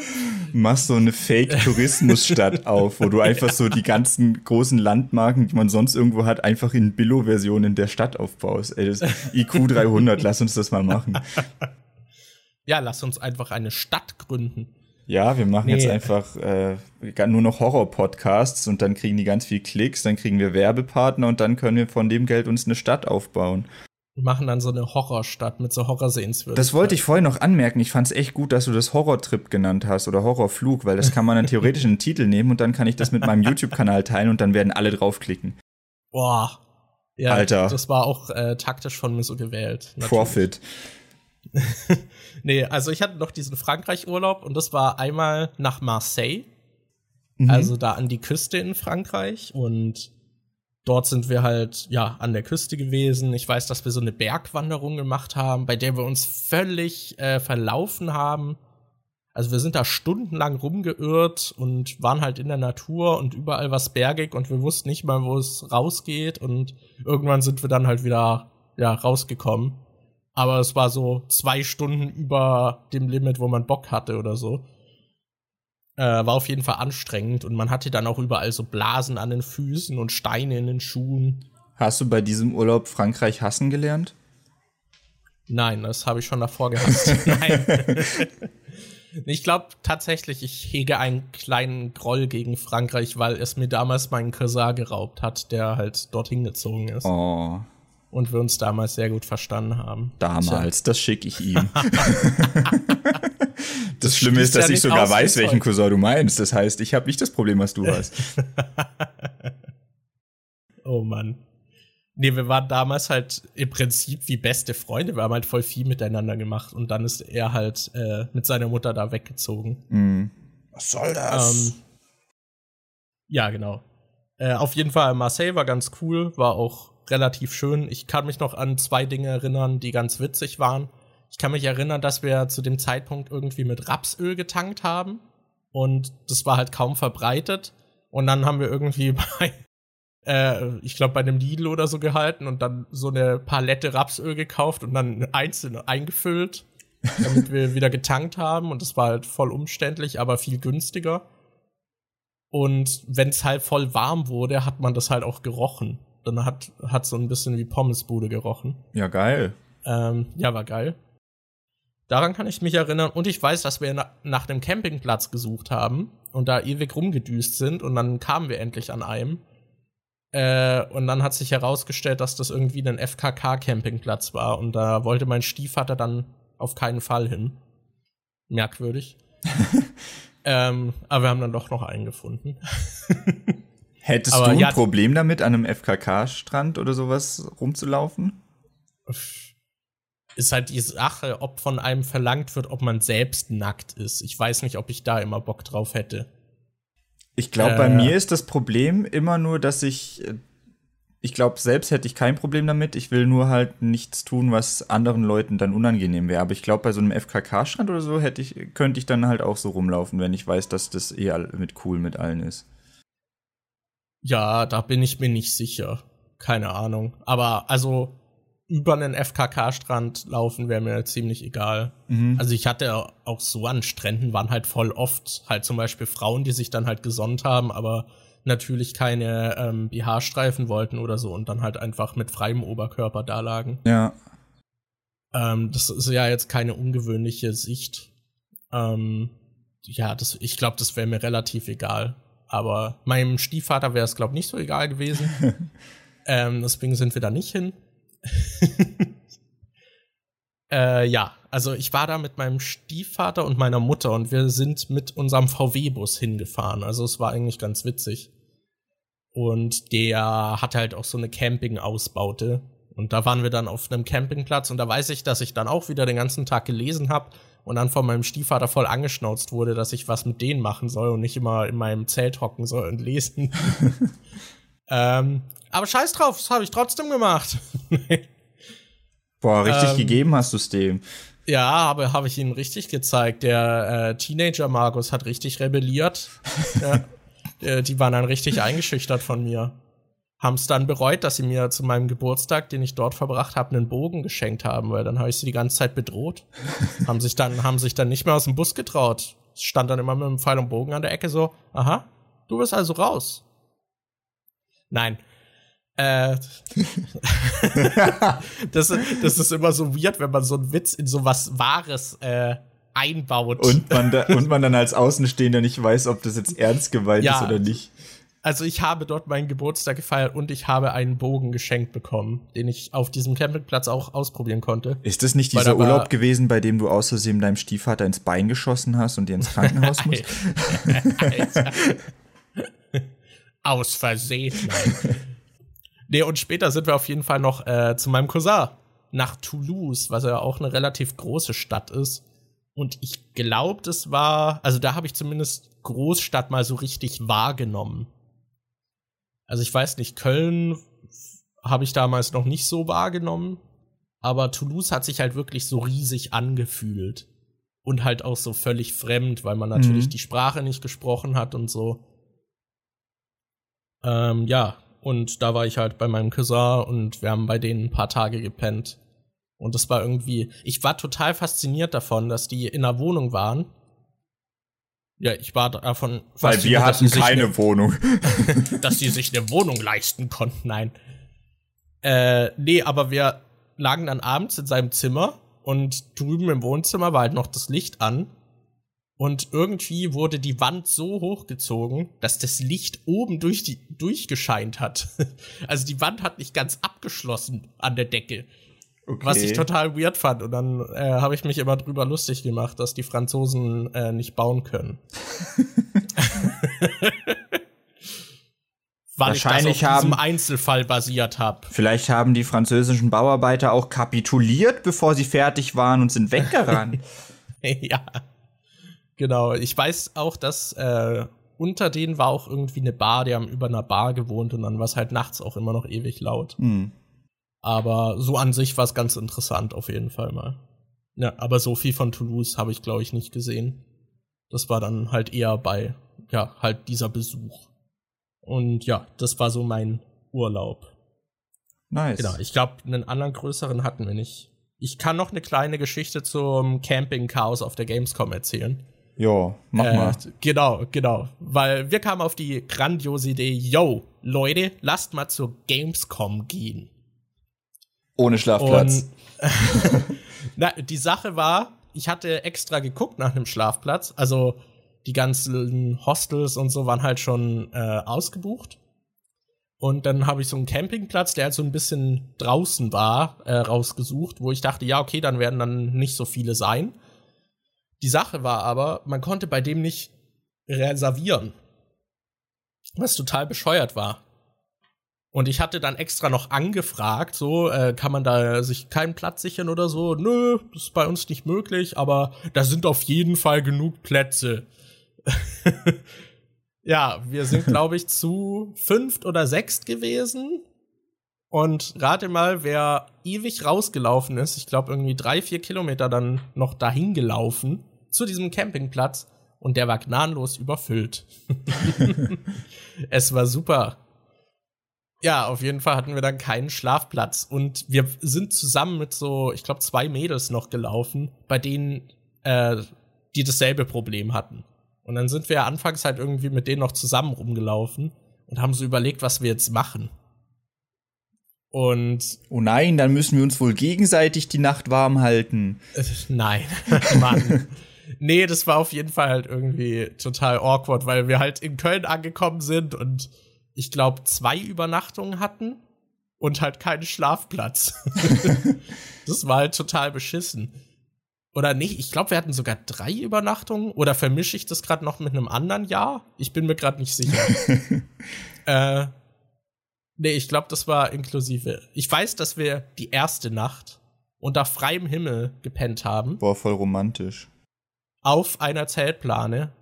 Machst so eine Fake-Tourismusstadt auf, wo du einfach ja. so die ganzen großen Landmarken, die man sonst irgendwo hat, einfach in Billo-Version in der Stadt aufbaust. Ey, das IQ 300, lass uns das mal machen. Ja, lass uns einfach eine Stadt gründen. Ja, wir machen nee. jetzt einfach äh, nur noch Horror-Podcasts und dann kriegen die ganz viel Klicks, dann kriegen wir Werbepartner und dann können wir von dem Geld uns eine Stadt aufbauen. Wir machen dann so eine Horrorstadt mit so Horrorsehenswürdigkeiten. Das wollte ich vorhin noch anmerken. Ich fand es echt gut, dass du das Horrortrip genannt hast oder Horrorflug, weil das kann man dann theoretisch in den Titel nehmen und dann kann ich das mit meinem YouTube-Kanal teilen und dann werden alle draufklicken. Boah. Ja, Alter. Das war auch äh, taktisch von mir so gewählt. Natürlich. Profit. nee, also ich hatte noch diesen Frankreich-Urlaub und das war einmal nach Marseille. Mhm. Also da an die Küste in Frankreich und dort sind wir halt, ja, an der Küste gewesen. Ich weiß, dass wir so eine Bergwanderung gemacht haben, bei der wir uns völlig äh, verlaufen haben. Also wir sind da stundenlang rumgeirrt und waren halt in der Natur und überall was bergig und wir wussten nicht mal, wo es rausgeht und irgendwann sind wir dann halt wieder, ja, rausgekommen. Aber es war so zwei Stunden über dem Limit, wo man Bock hatte oder so. Äh, war auf jeden Fall anstrengend und man hatte dann auch überall so Blasen an den Füßen und Steine in den Schuhen. Hast du bei diesem Urlaub Frankreich hassen gelernt? Nein, das habe ich schon davor gehasst. Nein. ich glaube tatsächlich, ich hege einen kleinen Groll gegen Frankreich, weil es mir damals meinen Cousin geraubt hat, der halt dorthin gezogen ist. Oh und wir uns damals sehr gut verstanden haben. Damals, Tja. das schicke ich ihm. das, das Schlimme ist, dass ja ich sogar weiß, welchen Cousin du meinst. Das heißt, ich habe nicht das Problem, was du hast. oh Mann. Nee, wir waren damals halt im Prinzip wie beste Freunde. Wir haben halt voll viel miteinander gemacht und dann ist er halt äh, mit seiner Mutter da weggezogen. Mm. Was soll das? Ähm, ja, genau. Äh, auf jeden Fall, Marseille war ganz cool, war auch relativ schön. Ich kann mich noch an zwei Dinge erinnern, die ganz witzig waren. Ich kann mich erinnern, dass wir zu dem Zeitpunkt irgendwie mit Rapsöl getankt haben. Und das war halt kaum verbreitet. Und dann haben wir irgendwie bei, äh, ich glaube, bei einem Lidl oder so gehalten und dann so eine Palette Rapsöl gekauft und dann einzeln eingefüllt, damit wir wieder getankt haben. Und das war halt voll umständlich, aber viel günstiger. Und wenn es halt voll warm wurde, hat man das halt auch gerochen. Dann hat hat so ein bisschen wie Pommesbude gerochen. Ja, geil. Ähm, ja, war geil. Daran kann ich mich erinnern. Und ich weiß, dass wir na nach dem Campingplatz gesucht haben und da ewig rumgedüst sind. Und dann kamen wir endlich an einem. Äh, und dann hat sich herausgestellt, dass das irgendwie ein FKK-Campingplatz war. Und da wollte mein Stiefvater dann auf keinen Fall hin. Merkwürdig. ähm, aber wir haben dann doch noch einen gefunden. Hättest aber du ein ja, Problem damit, an einem FKK-Strand oder sowas rumzulaufen? Ist halt die Sache, ob von einem verlangt wird, ob man selbst nackt ist. Ich weiß nicht, ob ich da immer Bock drauf hätte. Ich glaube, äh, bei mir ist das Problem immer nur, dass ich ich glaube, selbst hätte ich kein Problem damit. Ich will nur halt nichts tun, was anderen Leuten dann unangenehm wäre. Aber ich glaube, bei so einem FKK-Strand oder so hätte ich, könnte ich dann halt auch so rumlaufen, wenn ich weiß, dass das eh mit cool mit allen ist. Ja, da bin ich mir nicht sicher. Keine Ahnung. Aber also über einen FKK-Strand laufen wäre mir ziemlich egal. Mhm. Also ich hatte auch so an Stränden waren halt voll oft halt zum Beispiel Frauen, die sich dann halt gesonnt haben, aber natürlich keine ähm, BH-Streifen wollten oder so und dann halt einfach mit freiem Oberkörper da lagen. Ja. Ähm, das ist ja jetzt keine ungewöhnliche Sicht. Ähm, ja, das, ich glaube, das wäre mir relativ egal. Aber meinem Stiefvater wäre es, glaube ich, nicht so egal gewesen. ähm, deswegen sind wir da nicht hin. äh, ja, also ich war da mit meinem Stiefvater und meiner Mutter und wir sind mit unserem VW-Bus hingefahren. Also es war eigentlich ganz witzig. Und der hat halt auch so eine Camping-Ausbaute. Und da waren wir dann auf einem Campingplatz und da weiß ich, dass ich dann auch wieder den ganzen Tag gelesen habe und dann von meinem Stiefvater voll angeschnauzt wurde, dass ich was mit denen machen soll und nicht immer in meinem Zelt hocken soll und lesen. ähm, aber scheiß drauf, das habe ich trotzdem gemacht. Boah, richtig ähm, gegeben hast du es dem. Ja, aber habe ich ihnen richtig gezeigt. Der äh, Teenager Markus hat richtig rebelliert. ja, äh, die waren dann richtig eingeschüchtert von mir. Haben es dann bereut, dass sie mir zu meinem Geburtstag, den ich dort verbracht habe, einen Bogen geschenkt haben, weil dann habe ich sie die ganze Zeit bedroht. haben sich dann haben sich dann nicht mehr aus dem Bus getraut. Stand dann immer mit einem Pfeil und Bogen an der Ecke so, aha, du bist also raus. Nein, äh, das, das ist immer so weird, wenn man so einen Witz in so was Wahres äh, einbaut. Und man, da, und man dann als Außenstehender nicht weiß, ob das jetzt ernst gemeint ja, ist oder nicht. Also ich habe dort meinen Geburtstag gefeiert und ich habe einen Bogen geschenkt bekommen, den ich auf diesem Campingplatz auch ausprobieren konnte. Ist das nicht dieser Urlaub gewesen, bei dem du aus Versehen deinem Stiefvater ins Bein geschossen hast und dir ins Krankenhaus musst? aus Versehen, nein. Nee, und später sind wir auf jeden Fall noch äh, zu meinem Cousin nach Toulouse, was ja auch eine relativ große Stadt ist. Und ich glaube, das war, also da habe ich zumindest Großstadt mal so richtig wahrgenommen. Also ich weiß nicht, Köln habe ich damals noch nicht so wahrgenommen, aber Toulouse hat sich halt wirklich so riesig angefühlt. Und halt auch so völlig fremd, weil man natürlich mhm. die Sprache nicht gesprochen hat und so. Ähm, ja, und da war ich halt bei meinem Cousin und wir haben bei denen ein paar Tage gepennt. Und das war irgendwie, ich war total fasziniert davon, dass die in einer Wohnung waren. Ja, ich war davon Weil wir hatten keine ne, Wohnung. dass die sich eine Wohnung leisten konnten, nein. Äh, nee, aber wir lagen dann abends in seinem Zimmer und drüben im Wohnzimmer war halt noch das Licht an und irgendwie wurde die Wand so hochgezogen, dass das Licht oben durch die, durchgescheint hat. Also die Wand hat nicht ganz abgeschlossen an der Decke. Okay. Was ich total weird fand. Und dann äh, habe ich mich immer drüber lustig gemacht, dass die Franzosen äh, nicht bauen können. Weil Wahrscheinlich ich das auf haben, Einzelfall basiert habe. Vielleicht haben die französischen Bauarbeiter auch kapituliert, bevor sie fertig waren und sind weggerannt. ja. Genau, ich weiß auch, dass äh, unter denen war auch irgendwie eine Bar, die haben über einer Bar gewohnt und dann war es halt nachts auch immer noch ewig laut. Mhm. Aber so an sich war es ganz interessant auf jeden Fall mal. Ja, aber so viel von Toulouse habe ich, glaube ich, nicht gesehen. Das war dann halt eher bei, ja, halt dieser Besuch. Und ja, das war so mein Urlaub. Nice. Genau, ich glaube, einen anderen größeren hatten wir nicht. Ich kann noch eine kleine Geschichte zum Camping-Chaos auf der Gamescom erzählen. Ja, mach äh, mal. Genau, genau. Weil wir kamen auf die grandiose Idee, yo, Leute, lasst mal zur Gamescom gehen. Ohne Schlafplatz. Na, die Sache war, ich hatte extra geguckt nach einem Schlafplatz. Also die ganzen Hostels und so waren halt schon äh, ausgebucht. Und dann habe ich so einen Campingplatz, der halt so ein bisschen draußen war, äh, rausgesucht, wo ich dachte, ja, okay, dann werden dann nicht so viele sein. Die Sache war aber, man konnte bei dem nicht reservieren. Was total bescheuert war. Und ich hatte dann extra noch angefragt, so, äh, kann man da sich keinen Platz sichern oder so? Nö, das ist bei uns nicht möglich, aber da sind auf jeden Fall genug Plätze. ja, wir sind, glaube ich, zu fünft oder sechst gewesen. Und rate mal, wer ewig rausgelaufen ist, ich glaube irgendwie drei, vier Kilometer dann noch dahin gelaufen zu diesem Campingplatz und der war gnadenlos überfüllt. es war super. Ja, auf jeden Fall hatten wir dann keinen Schlafplatz und wir sind zusammen mit so, ich glaube, zwei Mädels noch gelaufen, bei denen äh, die dasselbe Problem hatten. Und dann sind wir ja anfangs halt irgendwie mit denen noch zusammen rumgelaufen und haben so überlegt, was wir jetzt machen. Und. Oh nein, dann müssen wir uns wohl gegenseitig die Nacht warm halten. Äh, nein, Mann. nee, das war auf jeden Fall halt irgendwie total awkward, weil wir halt in Köln angekommen sind und ich glaube zwei Übernachtungen hatten und halt keinen Schlafplatz. das war halt total beschissen. Oder nicht, ich glaube, wir hatten sogar drei Übernachtungen. Oder vermische ich das gerade noch mit einem anderen Jahr? Ich bin mir gerade nicht sicher. äh, nee, ich glaube, das war inklusive. Ich weiß, dass wir die erste Nacht unter freiem Himmel gepennt haben. Boah, voll romantisch. Auf einer Zeltplane.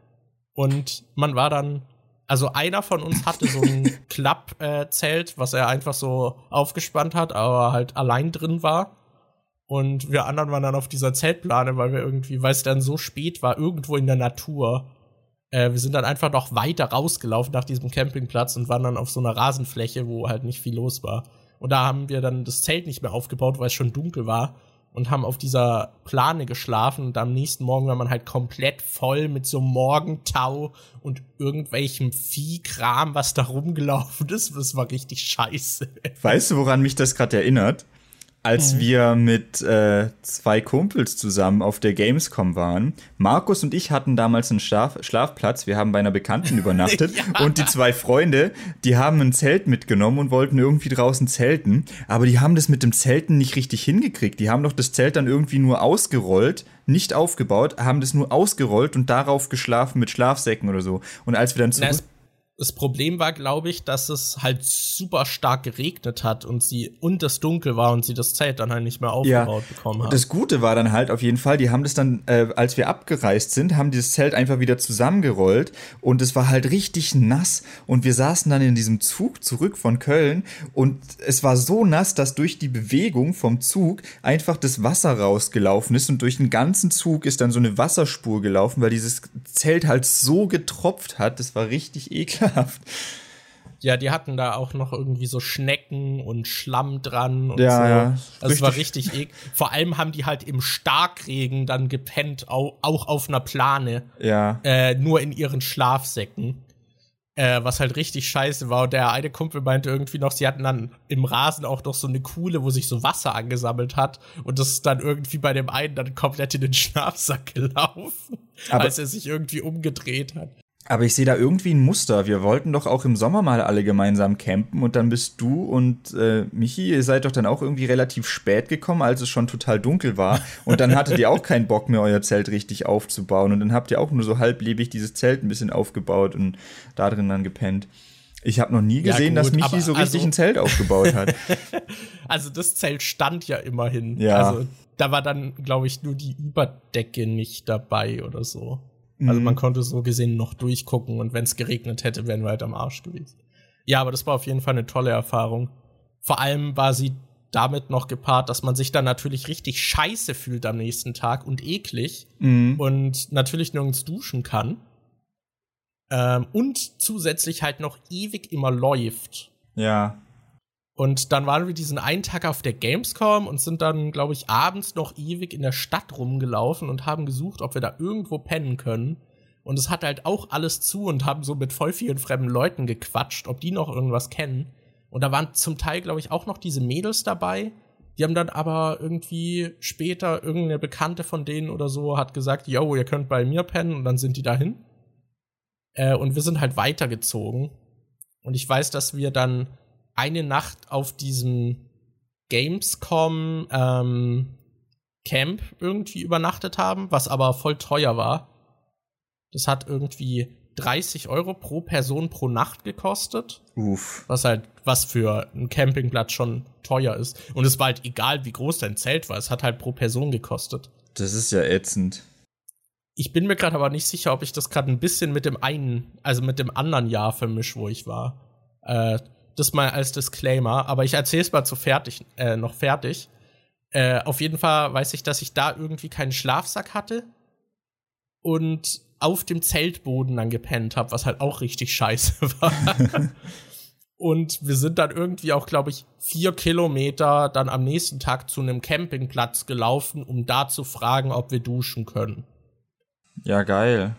Und man war dann, also einer von uns hatte so ein Klappzelt, äh, was er einfach so aufgespannt hat, aber halt allein drin war. Und wir anderen waren dann auf dieser Zeltplane, weil wir irgendwie, weil es dann so spät war, irgendwo in der Natur. Äh, wir sind dann einfach noch weiter rausgelaufen nach diesem Campingplatz und waren dann auf so einer Rasenfläche, wo halt nicht viel los war. Und da haben wir dann das Zelt nicht mehr aufgebaut, weil es schon dunkel war. Und haben auf dieser Plane geschlafen. Und am nächsten Morgen war man halt komplett voll mit so Morgentau und irgendwelchem Viehkram, was da rumgelaufen ist. Das war richtig scheiße. Weißt du, woran mich das gerade erinnert? Als mhm. wir mit äh, zwei Kumpels zusammen auf der Gamescom waren. Markus und ich hatten damals einen Schlaf Schlafplatz. Wir haben bei einer Bekannten übernachtet. ja. Und die zwei Freunde, die haben ein Zelt mitgenommen und wollten irgendwie draußen zelten. Aber die haben das mit dem Zelten nicht richtig hingekriegt. Die haben doch das Zelt dann irgendwie nur ausgerollt, nicht aufgebaut, haben das nur ausgerollt und darauf geschlafen mit Schlafsäcken oder so. Und als wir dann zurück das Problem war, glaube ich, dass es halt super stark geregnet hat und sie und es dunkel war und sie das Zelt dann halt nicht mehr aufgebaut ja. bekommen haben. Das Gute war dann halt auf jeden Fall, die haben das dann, äh, als wir abgereist sind, haben dieses Zelt einfach wieder zusammengerollt und es war halt richtig nass und wir saßen dann in diesem Zug zurück von Köln und es war so nass, dass durch die Bewegung vom Zug einfach das Wasser rausgelaufen ist und durch den ganzen Zug ist dann so eine Wasserspur gelaufen, weil dieses Zelt halt so getropft hat. Das war richtig ekelhaft ekelhaft. Ja, die hatten da auch noch irgendwie so Schnecken und Schlamm dran und ja, so. Ja, also es war richtig ekel. Vor allem haben die halt im Starkregen dann gepennt, auch, auch auf einer Plane. Ja. Äh, nur in ihren Schlafsäcken. Äh, was halt richtig scheiße war. Und der eine Kumpel meinte irgendwie noch, sie hatten dann im Rasen auch noch so eine Kuhle, wo sich so Wasser angesammelt hat. Und das ist dann irgendwie bei dem einen dann komplett in den Schlafsack gelaufen, Aber als er sich irgendwie umgedreht hat. Aber ich sehe da irgendwie ein Muster. Wir wollten doch auch im Sommer mal alle gemeinsam campen und dann bist du und äh, Michi, ihr seid doch dann auch irgendwie relativ spät gekommen, als es schon total dunkel war. Und dann hattet ihr auch keinen Bock mehr, euer Zelt richtig aufzubauen. Und dann habt ihr auch nur so halblebig dieses Zelt ein bisschen aufgebaut und da drin dann gepennt. Ich habe noch nie gesehen, ja, gut, dass Michi so richtig also, ein Zelt aufgebaut hat. also das Zelt stand ja immerhin. Ja. Also da war dann, glaube ich, nur die Überdecke nicht dabei oder so. Also man mhm. konnte so gesehen noch durchgucken und wenn es geregnet hätte, wären wir halt am Arsch gewesen. Ja, aber das war auf jeden Fall eine tolle Erfahrung. Vor allem war sie damit noch gepaart, dass man sich dann natürlich richtig scheiße fühlt am nächsten Tag und eklig mhm. und natürlich nirgends duschen kann. Ähm, und zusätzlich halt noch ewig immer läuft. Ja. Und dann waren wir diesen einen Tag auf der Gamescom und sind dann, glaube ich, abends noch ewig in der Stadt rumgelaufen und haben gesucht, ob wir da irgendwo pennen können. Und es hat halt auch alles zu und haben so mit voll vielen fremden Leuten gequatscht, ob die noch irgendwas kennen. Und da waren zum Teil, glaube ich, auch noch diese Mädels dabei. Die haben dann aber irgendwie später irgendeine Bekannte von denen oder so hat gesagt, yo, ihr könnt bei mir pennen und dann sind die dahin. Äh, und wir sind halt weitergezogen. Und ich weiß, dass wir dann eine Nacht auf diesem Gamescom ähm, Camp irgendwie übernachtet haben, was aber voll teuer war. Das hat irgendwie 30 Euro pro Person pro Nacht gekostet. Uff. Was halt, was für einen Campingplatz schon teuer ist. Und es war halt egal, wie groß dein Zelt war. Es hat halt pro Person gekostet. Das ist ja ätzend. Ich bin mir gerade aber nicht sicher, ob ich das gerade ein bisschen mit dem einen, also mit dem anderen Jahr vermische, wo ich war. Äh, das mal als Disclaimer, aber ich erzähle es mal zu fertig, äh, noch fertig. Äh, auf jeden Fall weiß ich, dass ich da irgendwie keinen Schlafsack hatte und auf dem Zeltboden dann gepennt habe, was halt auch richtig scheiße war. und wir sind dann irgendwie auch, glaube ich, vier Kilometer dann am nächsten Tag zu einem Campingplatz gelaufen, um da zu fragen, ob wir duschen können. Ja, geil.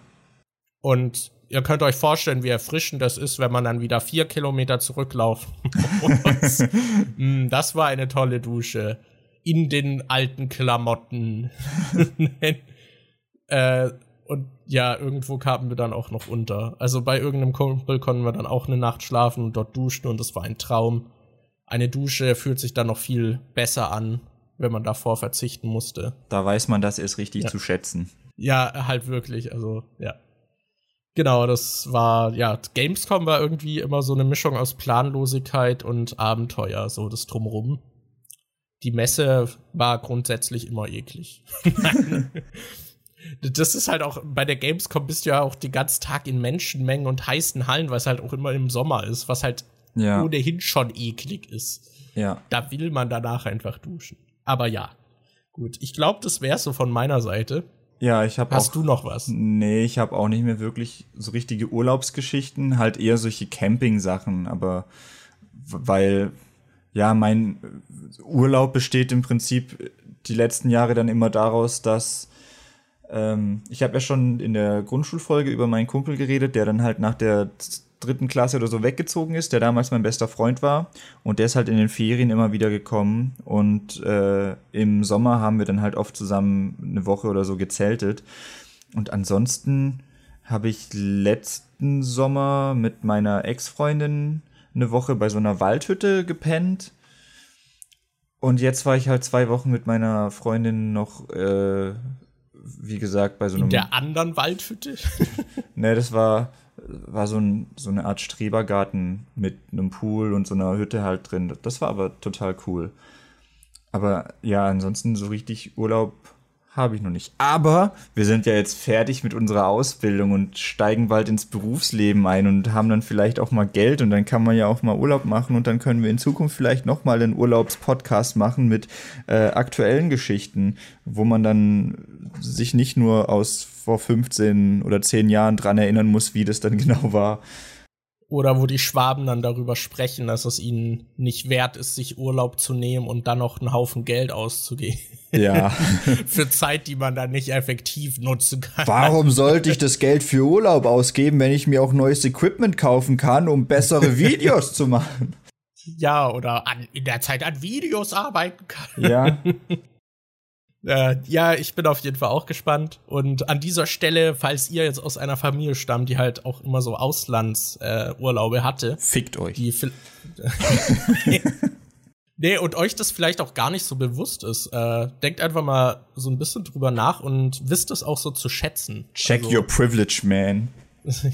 Und ihr könnt euch vorstellen, wie erfrischend das ist, wenn man dann wieder vier Kilometer zurücklaufen muss. Mm, das war eine tolle Dusche. In den alten Klamotten. äh, und ja, irgendwo kamen wir dann auch noch unter. Also bei irgendeinem Kumpel konnten wir dann auch eine Nacht schlafen und dort duschen und das war ein Traum. Eine Dusche fühlt sich dann noch viel besser an, wenn man davor verzichten musste. Da weiß man das ist richtig Ja. zu schätzen. Ja, halt wirklich, also ja. Genau, das war, ja, Gamescom war irgendwie immer so eine Mischung aus Planlosigkeit und Abenteuer, so das Drumrum. Die Messe war grundsätzlich immer eklig. das ist halt auch, bei der Gamescom bist du ja auch den ganzen Tag in Menschenmengen und heißen Hallen, weil es halt auch immer im Sommer ist, was halt Ja. ohnehin schon eklig ist. Ja. Da will man danach einfach duschen. Aber ja, gut. Ich glaube, das wäre so von meiner Seite. Ja, ich habe auch. Hast du noch was? Nee, ich habe auch nicht mehr wirklich so richtige Urlaubsgeschichten, halt eher solche Camping-Sachen, aber weil, ja, mein Urlaub besteht im Prinzip die letzten Jahre dann immer daraus, dass ähm, ich habe ja schon in der Grundschulfolge über meinen Kumpel geredet, der dann halt nach der dritten Klasse oder so weggezogen ist, der damals mein bester Freund war und der ist halt in den Ferien immer wieder gekommen und äh, im Sommer haben wir dann halt oft zusammen eine Woche oder so gezeltet und ansonsten habe ich letzten Sommer mit meiner Ex-Freundin eine Woche bei so einer Waldhütte gepennt. Und jetzt war ich halt zwei Wochen mit meiner Freundin noch, äh, wie gesagt, bei so einem. In der anderen Waldhütte? Ne, das war, war so, ein, so eine Art Strebergarten mit einem Pool und so einer Hütte halt drin. Das war aber total cool. Aber ja, ansonsten so richtig Urlaub habe ich noch nicht. Aber wir sind ja jetzt fertig mit unserer Ausbildung und steigen bald ins Berufsleben ein und haben dann vielleicht auch mal Geld und dann kann man ja auch mal Urlaub machen und dann können wir in Zukunft vielleicht noch mal einen Urlaubspodcast machen mit äh, aktuellen Geschichten, wo man dann sich nicht nur aus vor 15 oder 10 Jahren dran erinnern muss, wie das dann genau war. Oder wo die Schwaben dann darüber sprechen, dass es ihnen nicht wert ist, sich Urlaub zu nehmen und dann noch einen Haufen Geld auszugeben. Ja. Für Zeit, die man dann nicht effektiv nutzen kann. Warum sollte ich das Geld für Urlaub ausgeben, wenn ich mir auch neues Equipment kaufen kann, um bessere Videos zu machen? Ja, oder an, in der Zeit an Videos arbeiten kann. Ja. Äh, ja, ich bin auf jeden Fall auch gespannt. Und an dieser Stelle, falls ihr jetzt aus einer Familie stammt, die halt auch immer so Auslandsurlaube äh, hatte, Fickt euch. die Nee, und euch das vielleicht auch gar nicht so bewusst ist. Äh, denkt einfach mal so ein bisschen drüber nach und wisst es auch so zu schätzen. Check Also- your privilege, man.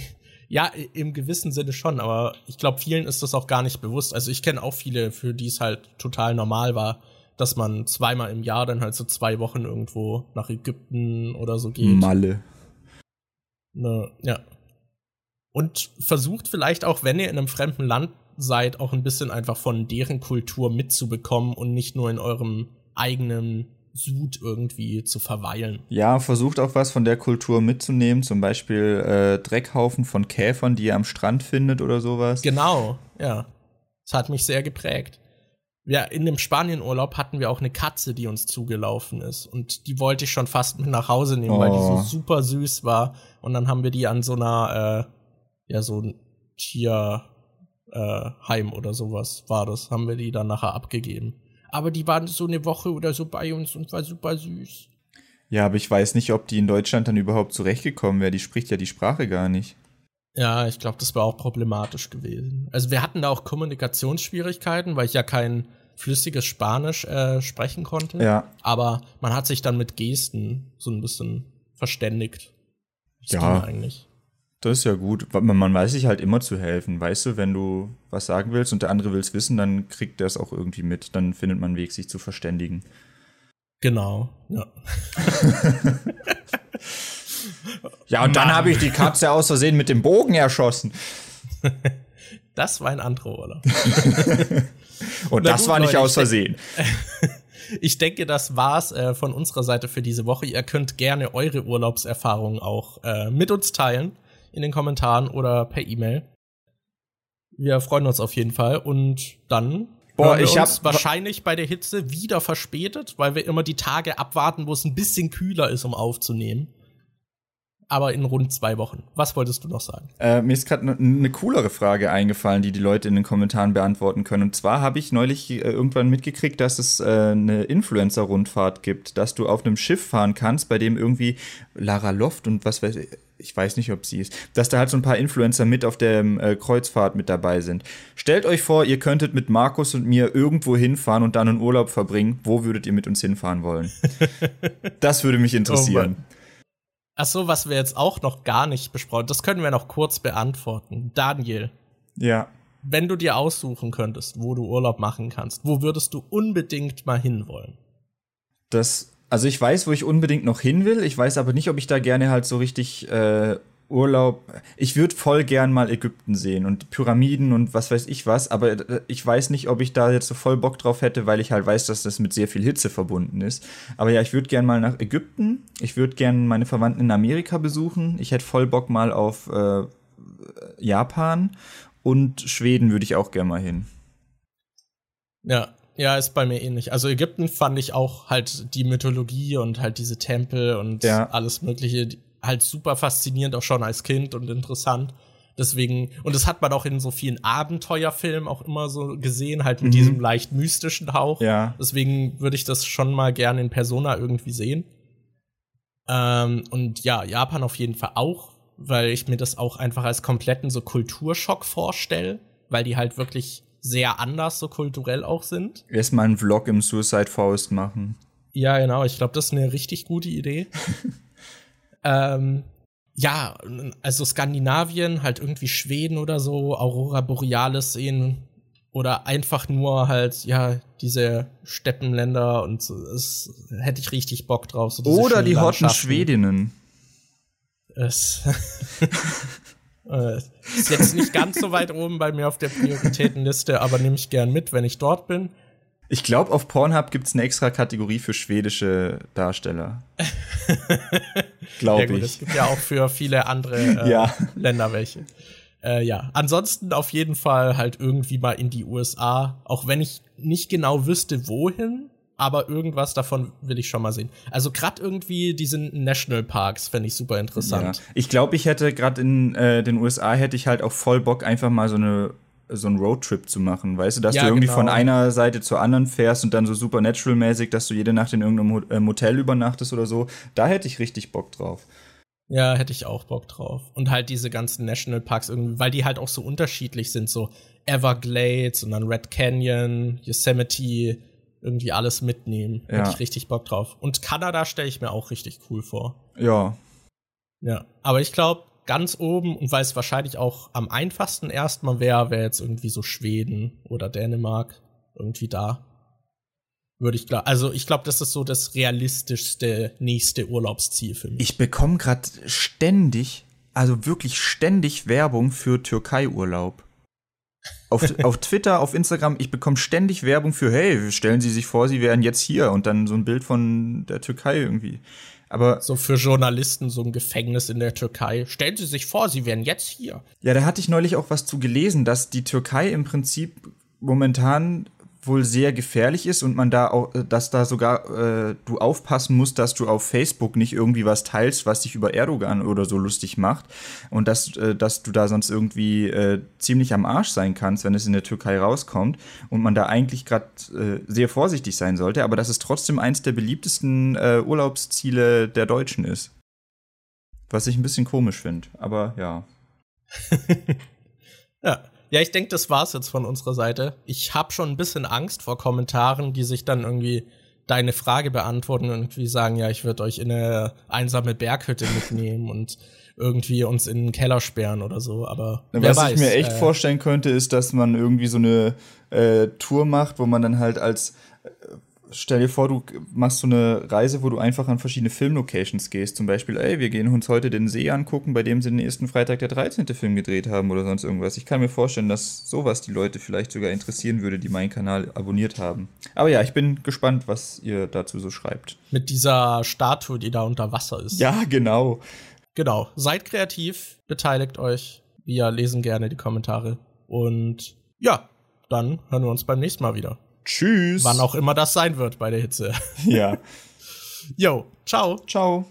Ja, im gewissen Sinne schon, aber ich glaube, vielen ist das auch gar nicht bewusst. Also ich kenne auch viele, für die es halt total normal war, dass man zweimal im Jahr dann halt so zwei Wochen irgendwo nach Ägypten oder so geht. Malle. Ne, ja. Und versucht vielleicht auch, wenn ihr in einem fremden Land seid, auch ein bisschen einfach von deren Kultur mitzubekommen und nicht nur in eurem eigenen Sud irgendwie zu verweilen. Ja, versucht auch was von der Kultur mitzunehmen, zum Beispiel äh, Dreckhaufen von Käfern, die ihr am Strand findet oder sowas. Genau, ja. Das hat mich sehr geprägt. Ja, in dem Spanienurlaub hatten wir auch eine Katze, die uns zugelaufen ist. Und die wollte ich schon fast mit nach Hause nehmen, oh. weil die so oh. super süß war. Und dann haben wir die an so einer, äh, ja, so ein Tierheim äh, oder sowas war das, haben wir die dann nachher abgegeben. Aber die waren so eine Woche oder so bei uns und war super süß. Ja, aber ich weiß nicht, ob die in Deutschland dann überhaupt zurechtgekommen wäre. Die spricht ja die Sprache gar nicht. Ja, ich glaube, das war auch problematisch gewesen. Also wir hatten da auch Kommunikationsschwierigkeiten, weil ich ja kein flüssiges Spanisch äh, sprechen konnte. Ja. Aber man hat sich dann mit Gesten so ein bisschen verständigt. Das ja. eigentlich. Das ist ja gut. Man weiß sich halt immer zu helfen. Weißt du, wenn du was sagen willst und der andere will es wissen, dann kriegt der es auch irgendwie mit. Dann findet man einen Weg, sich zu verständigen. Genau, ja. Ja, und Mann. dann habe ich die Katze aus Versehen mit dem Bogen erschossen. Das war ein anderer Urlaub. und Na das gut, war nicht Leute, aus Versehen. Ich denke, das war's äh, von unserer Seite für diese Woche. Ihr könnt gerne eure Urlaubserfahrungen auch äh, mit uns teilen in den Kommentaren oder per E-Mail. Wir freuen uns auf jeden Fall und dann Boah, ich habe wahrscheinlich bei der Hitze wieder verspätet, weil wir immer die Tage abwarten, wo es ein bisschen kühler ist, um aufzunehmen aber in rund zwei Wochen. Was wolltest du noch sagen? Äh, mir ist gerade eine ne coolere Frage eingefallen, die die Leute in den Kommentaren beantworten können. Und zwar habe ich neulich äh, irgendwann mitgekriegt, dass es äh, eine Influencer-Rundfahrt gibt, dass du auf einem Schiff fahren kannst, bei dem irgendwie Lara Loft und was weiß ich, ich weiß nicht, ob sie ist, dass da halt so ein paar Influencer mit auf der äh, Kreuzfahrt mit dabei sind. Stellt euch vor, ihr könntet mit Markus und mir irgendwo hinfahren und dann einen Urlaub verbringen. Wo würdet ihr mit uns hinfahren wollen? das würde mich interessieren. Oh Ach so, was wir jetzt auch noch gar nicht besprochen, das können wir noch kurz beantworten. Daniel. Ja. Wenn du dir aussuchen könntest, wo du Urlaub machen kannst, wo würdest du unbedingt mal hinwollen? Das, also ich weiß, wo ich unbedingt noch hin will. Ich weiß aber nicht, ob ich da gerne halt so richtig äh, Urlaub. Ich würde voll gern mal Ägypten sehen und Pyramiden und was weiß ich was, aber äh, ich weiß nicht, ob ich da jetzt so voll Bock drauf hätte, weil ich halt weiß, dass das mit sehr viel Hitze verbunden ist. Aber ja, ich würde gern mal nach Ägypten. Ich würde gern meine Verwandten in Amerika besuchen. Ich hätte voll Bock mal auf äh, Japan und Schweden würde ich auch gern mal hin. Ja, ja, ist bei mir ähnlich. Also Ägypten fand ich auch halt die Mythologie und halt diese Tempel und ja. alles Mögliche halt super faszinierend, auch schon als Kind und interessant. Deswegen, und das hat man auch in so vielen Abenteuerfilmen auch immer so gesehen, halt mit mhm. diesem leicht mystischen Hauch. Ja. Deswegen würde ich das schon mal gerne in Persona irgendwie sehen. Ähm, und ja, Japan auf jeden Fall auch, weil ich mir das auch einfach als kompletten so Kulturschock vorstelle, weil die halt wirklich sehr anders so kulturell auch sind. Erstmal einen Vlog im Suicide Forest machen. Ja, genau. Ich glaube, das ist eine richtig gute Idee. Ähm, ja, also Skandinavien, halt irgendwie Schweden oder so, Aurora Borealis sehen oder einfach nur halt, ja, diese Steppenländer und so, das hätte ich richtig Bock drauf. So oder die Hotten Schwedinnen. Es äh, ist jetzt nicht ganz so weit oben bei mir auf der Prioritätenliste, aber nehme ich gern mit, wenn ich dort bin. Ich glaube, auf Pornhub gibt es eine extra Kategorie für schwedische Darsteller. glaube ja, ich. Es gibt ja auch für viele andere äh, ja. Länder welche. Äh, ja, ansonsten auf jeden Fall halt irgendwie mal in die USA, auch wenn ich nicht genau wüsste, wohin, aber irgendwas davon will ich schon mal sehen. Also gerade irgendwie diese Nationalparks fände ich super interessant. Ja. Ich glaube, ich hätte gerade in äh, den USA hätte ich halt auch voll Bock einfach mal so eine so einen Roadtrip zu machen, weißt du, dass ja, du irgendwie genau. von einer Seite zur anderen fährst und dann so Supernatural-mäßig, dass du jede Nacht in irgendeinem äh, Motel übernachtest oder so. Da hätte ich richtig Bock drauf. Ja, hätte ich auch Bock drauf. Und halt diese ganzen Nationalparks irgendwie, weil die halt auch so unterschiedlich sind, so Everglades und dann Red Canyon, Yosemite, irgendwie alles mitnehmen. Ja. Hätte ich richtig Bock drauf. Und Kanada stelle ich mir auch richtig cool vor. Ja. Ja, aber ich glaube, ganz oben und weil es wahrscheinlich auch am einfachsten erstmal wäre, wäre jetzt irgendwie so Schweden oder Dänemark irgendwie da. Würde ich klar. Also ich glaube, das ist so das realistischste nächste Urlaubsziel für mich. Ich bekomme gerade ständig, also wirklich ständig Werbung für Türkei-Urlaub. Auf, auf Twitter, auf Instagram, ich bekomme ständig Werbung für, hey, stellen Sie sich vor, Sie wären jetzt hier und dann so ein Bild von der Türkei irgendwie. Aber so für Journalisten so ein Gefängnis in der Türkei. Stellen Sie sich vor, Sie wären jetzt hier. Ja, da hatte ich neulich auch was zu gelesen, dass die Türkei im Prinzip momentan wohl sehr gefährlich ist und man da auch, äh, dass da sogar äh, du aufpassen musst, dass du auf Facebook nicht irgendwie was teilst, was dich über Erdogan oder so lustig macht und dass, äh, dass du da sonst irgendwie äh, ziemlich am Arsch sein kannst, wenn es in der Türkei rauskommt und man da eigentlich gerade äh, sehr vorsichtig sein sollte, aber dass es trotzdem eins der beliebtesten äh, Urlaubsziele der Deutschen ist. Was ich ein bisschen komisch finde, aber ja. ja. Ja, ich denke, das war's jetzt von unserer Seite. Ich habe schon ein bisschen Angst vor Kommentaren, die sich dann irgendwie deine Frage beantworten und irgendwie sagen, ja, ich würde euch in eine einsame Berghütte mitnehmen und irgendwie uns in den Keller sperren oder so, aber Was wer weiß, ich mir echt äh, vorstellen könnte, ist, dass man irgendwie so eine äh, Tour macht, wo man dann halt als stell dir vor, du machst so eine Reise, wo du einfach an verschiedene Filmlocations gehst. Zum Beispiel, ey, wir gehen uns heute den See angucken, bei dem sie den ersten Freitag der 13. Film gedreht haben oder sonst irgendwas. Ich kann mir vorstellen, dass sowas die Leute vielleicht sogar interessieren würde, die meinen Kanal abonniert haben. Aber ja, ich bin gespannt, was ihr dazu so schreibt. Mit dieser Statue, die da unter Wasser ist. Ja, genau. Genau. Seid kreativ, beteiligt euch. Wir lesen gerne die Kommentare. Und ja, dann hören wir uns beim nächsten Mal wieder. Tschüss. Wann auch immer das sein wird bei der Hitze. Ja. Jo, ciao. Ciao.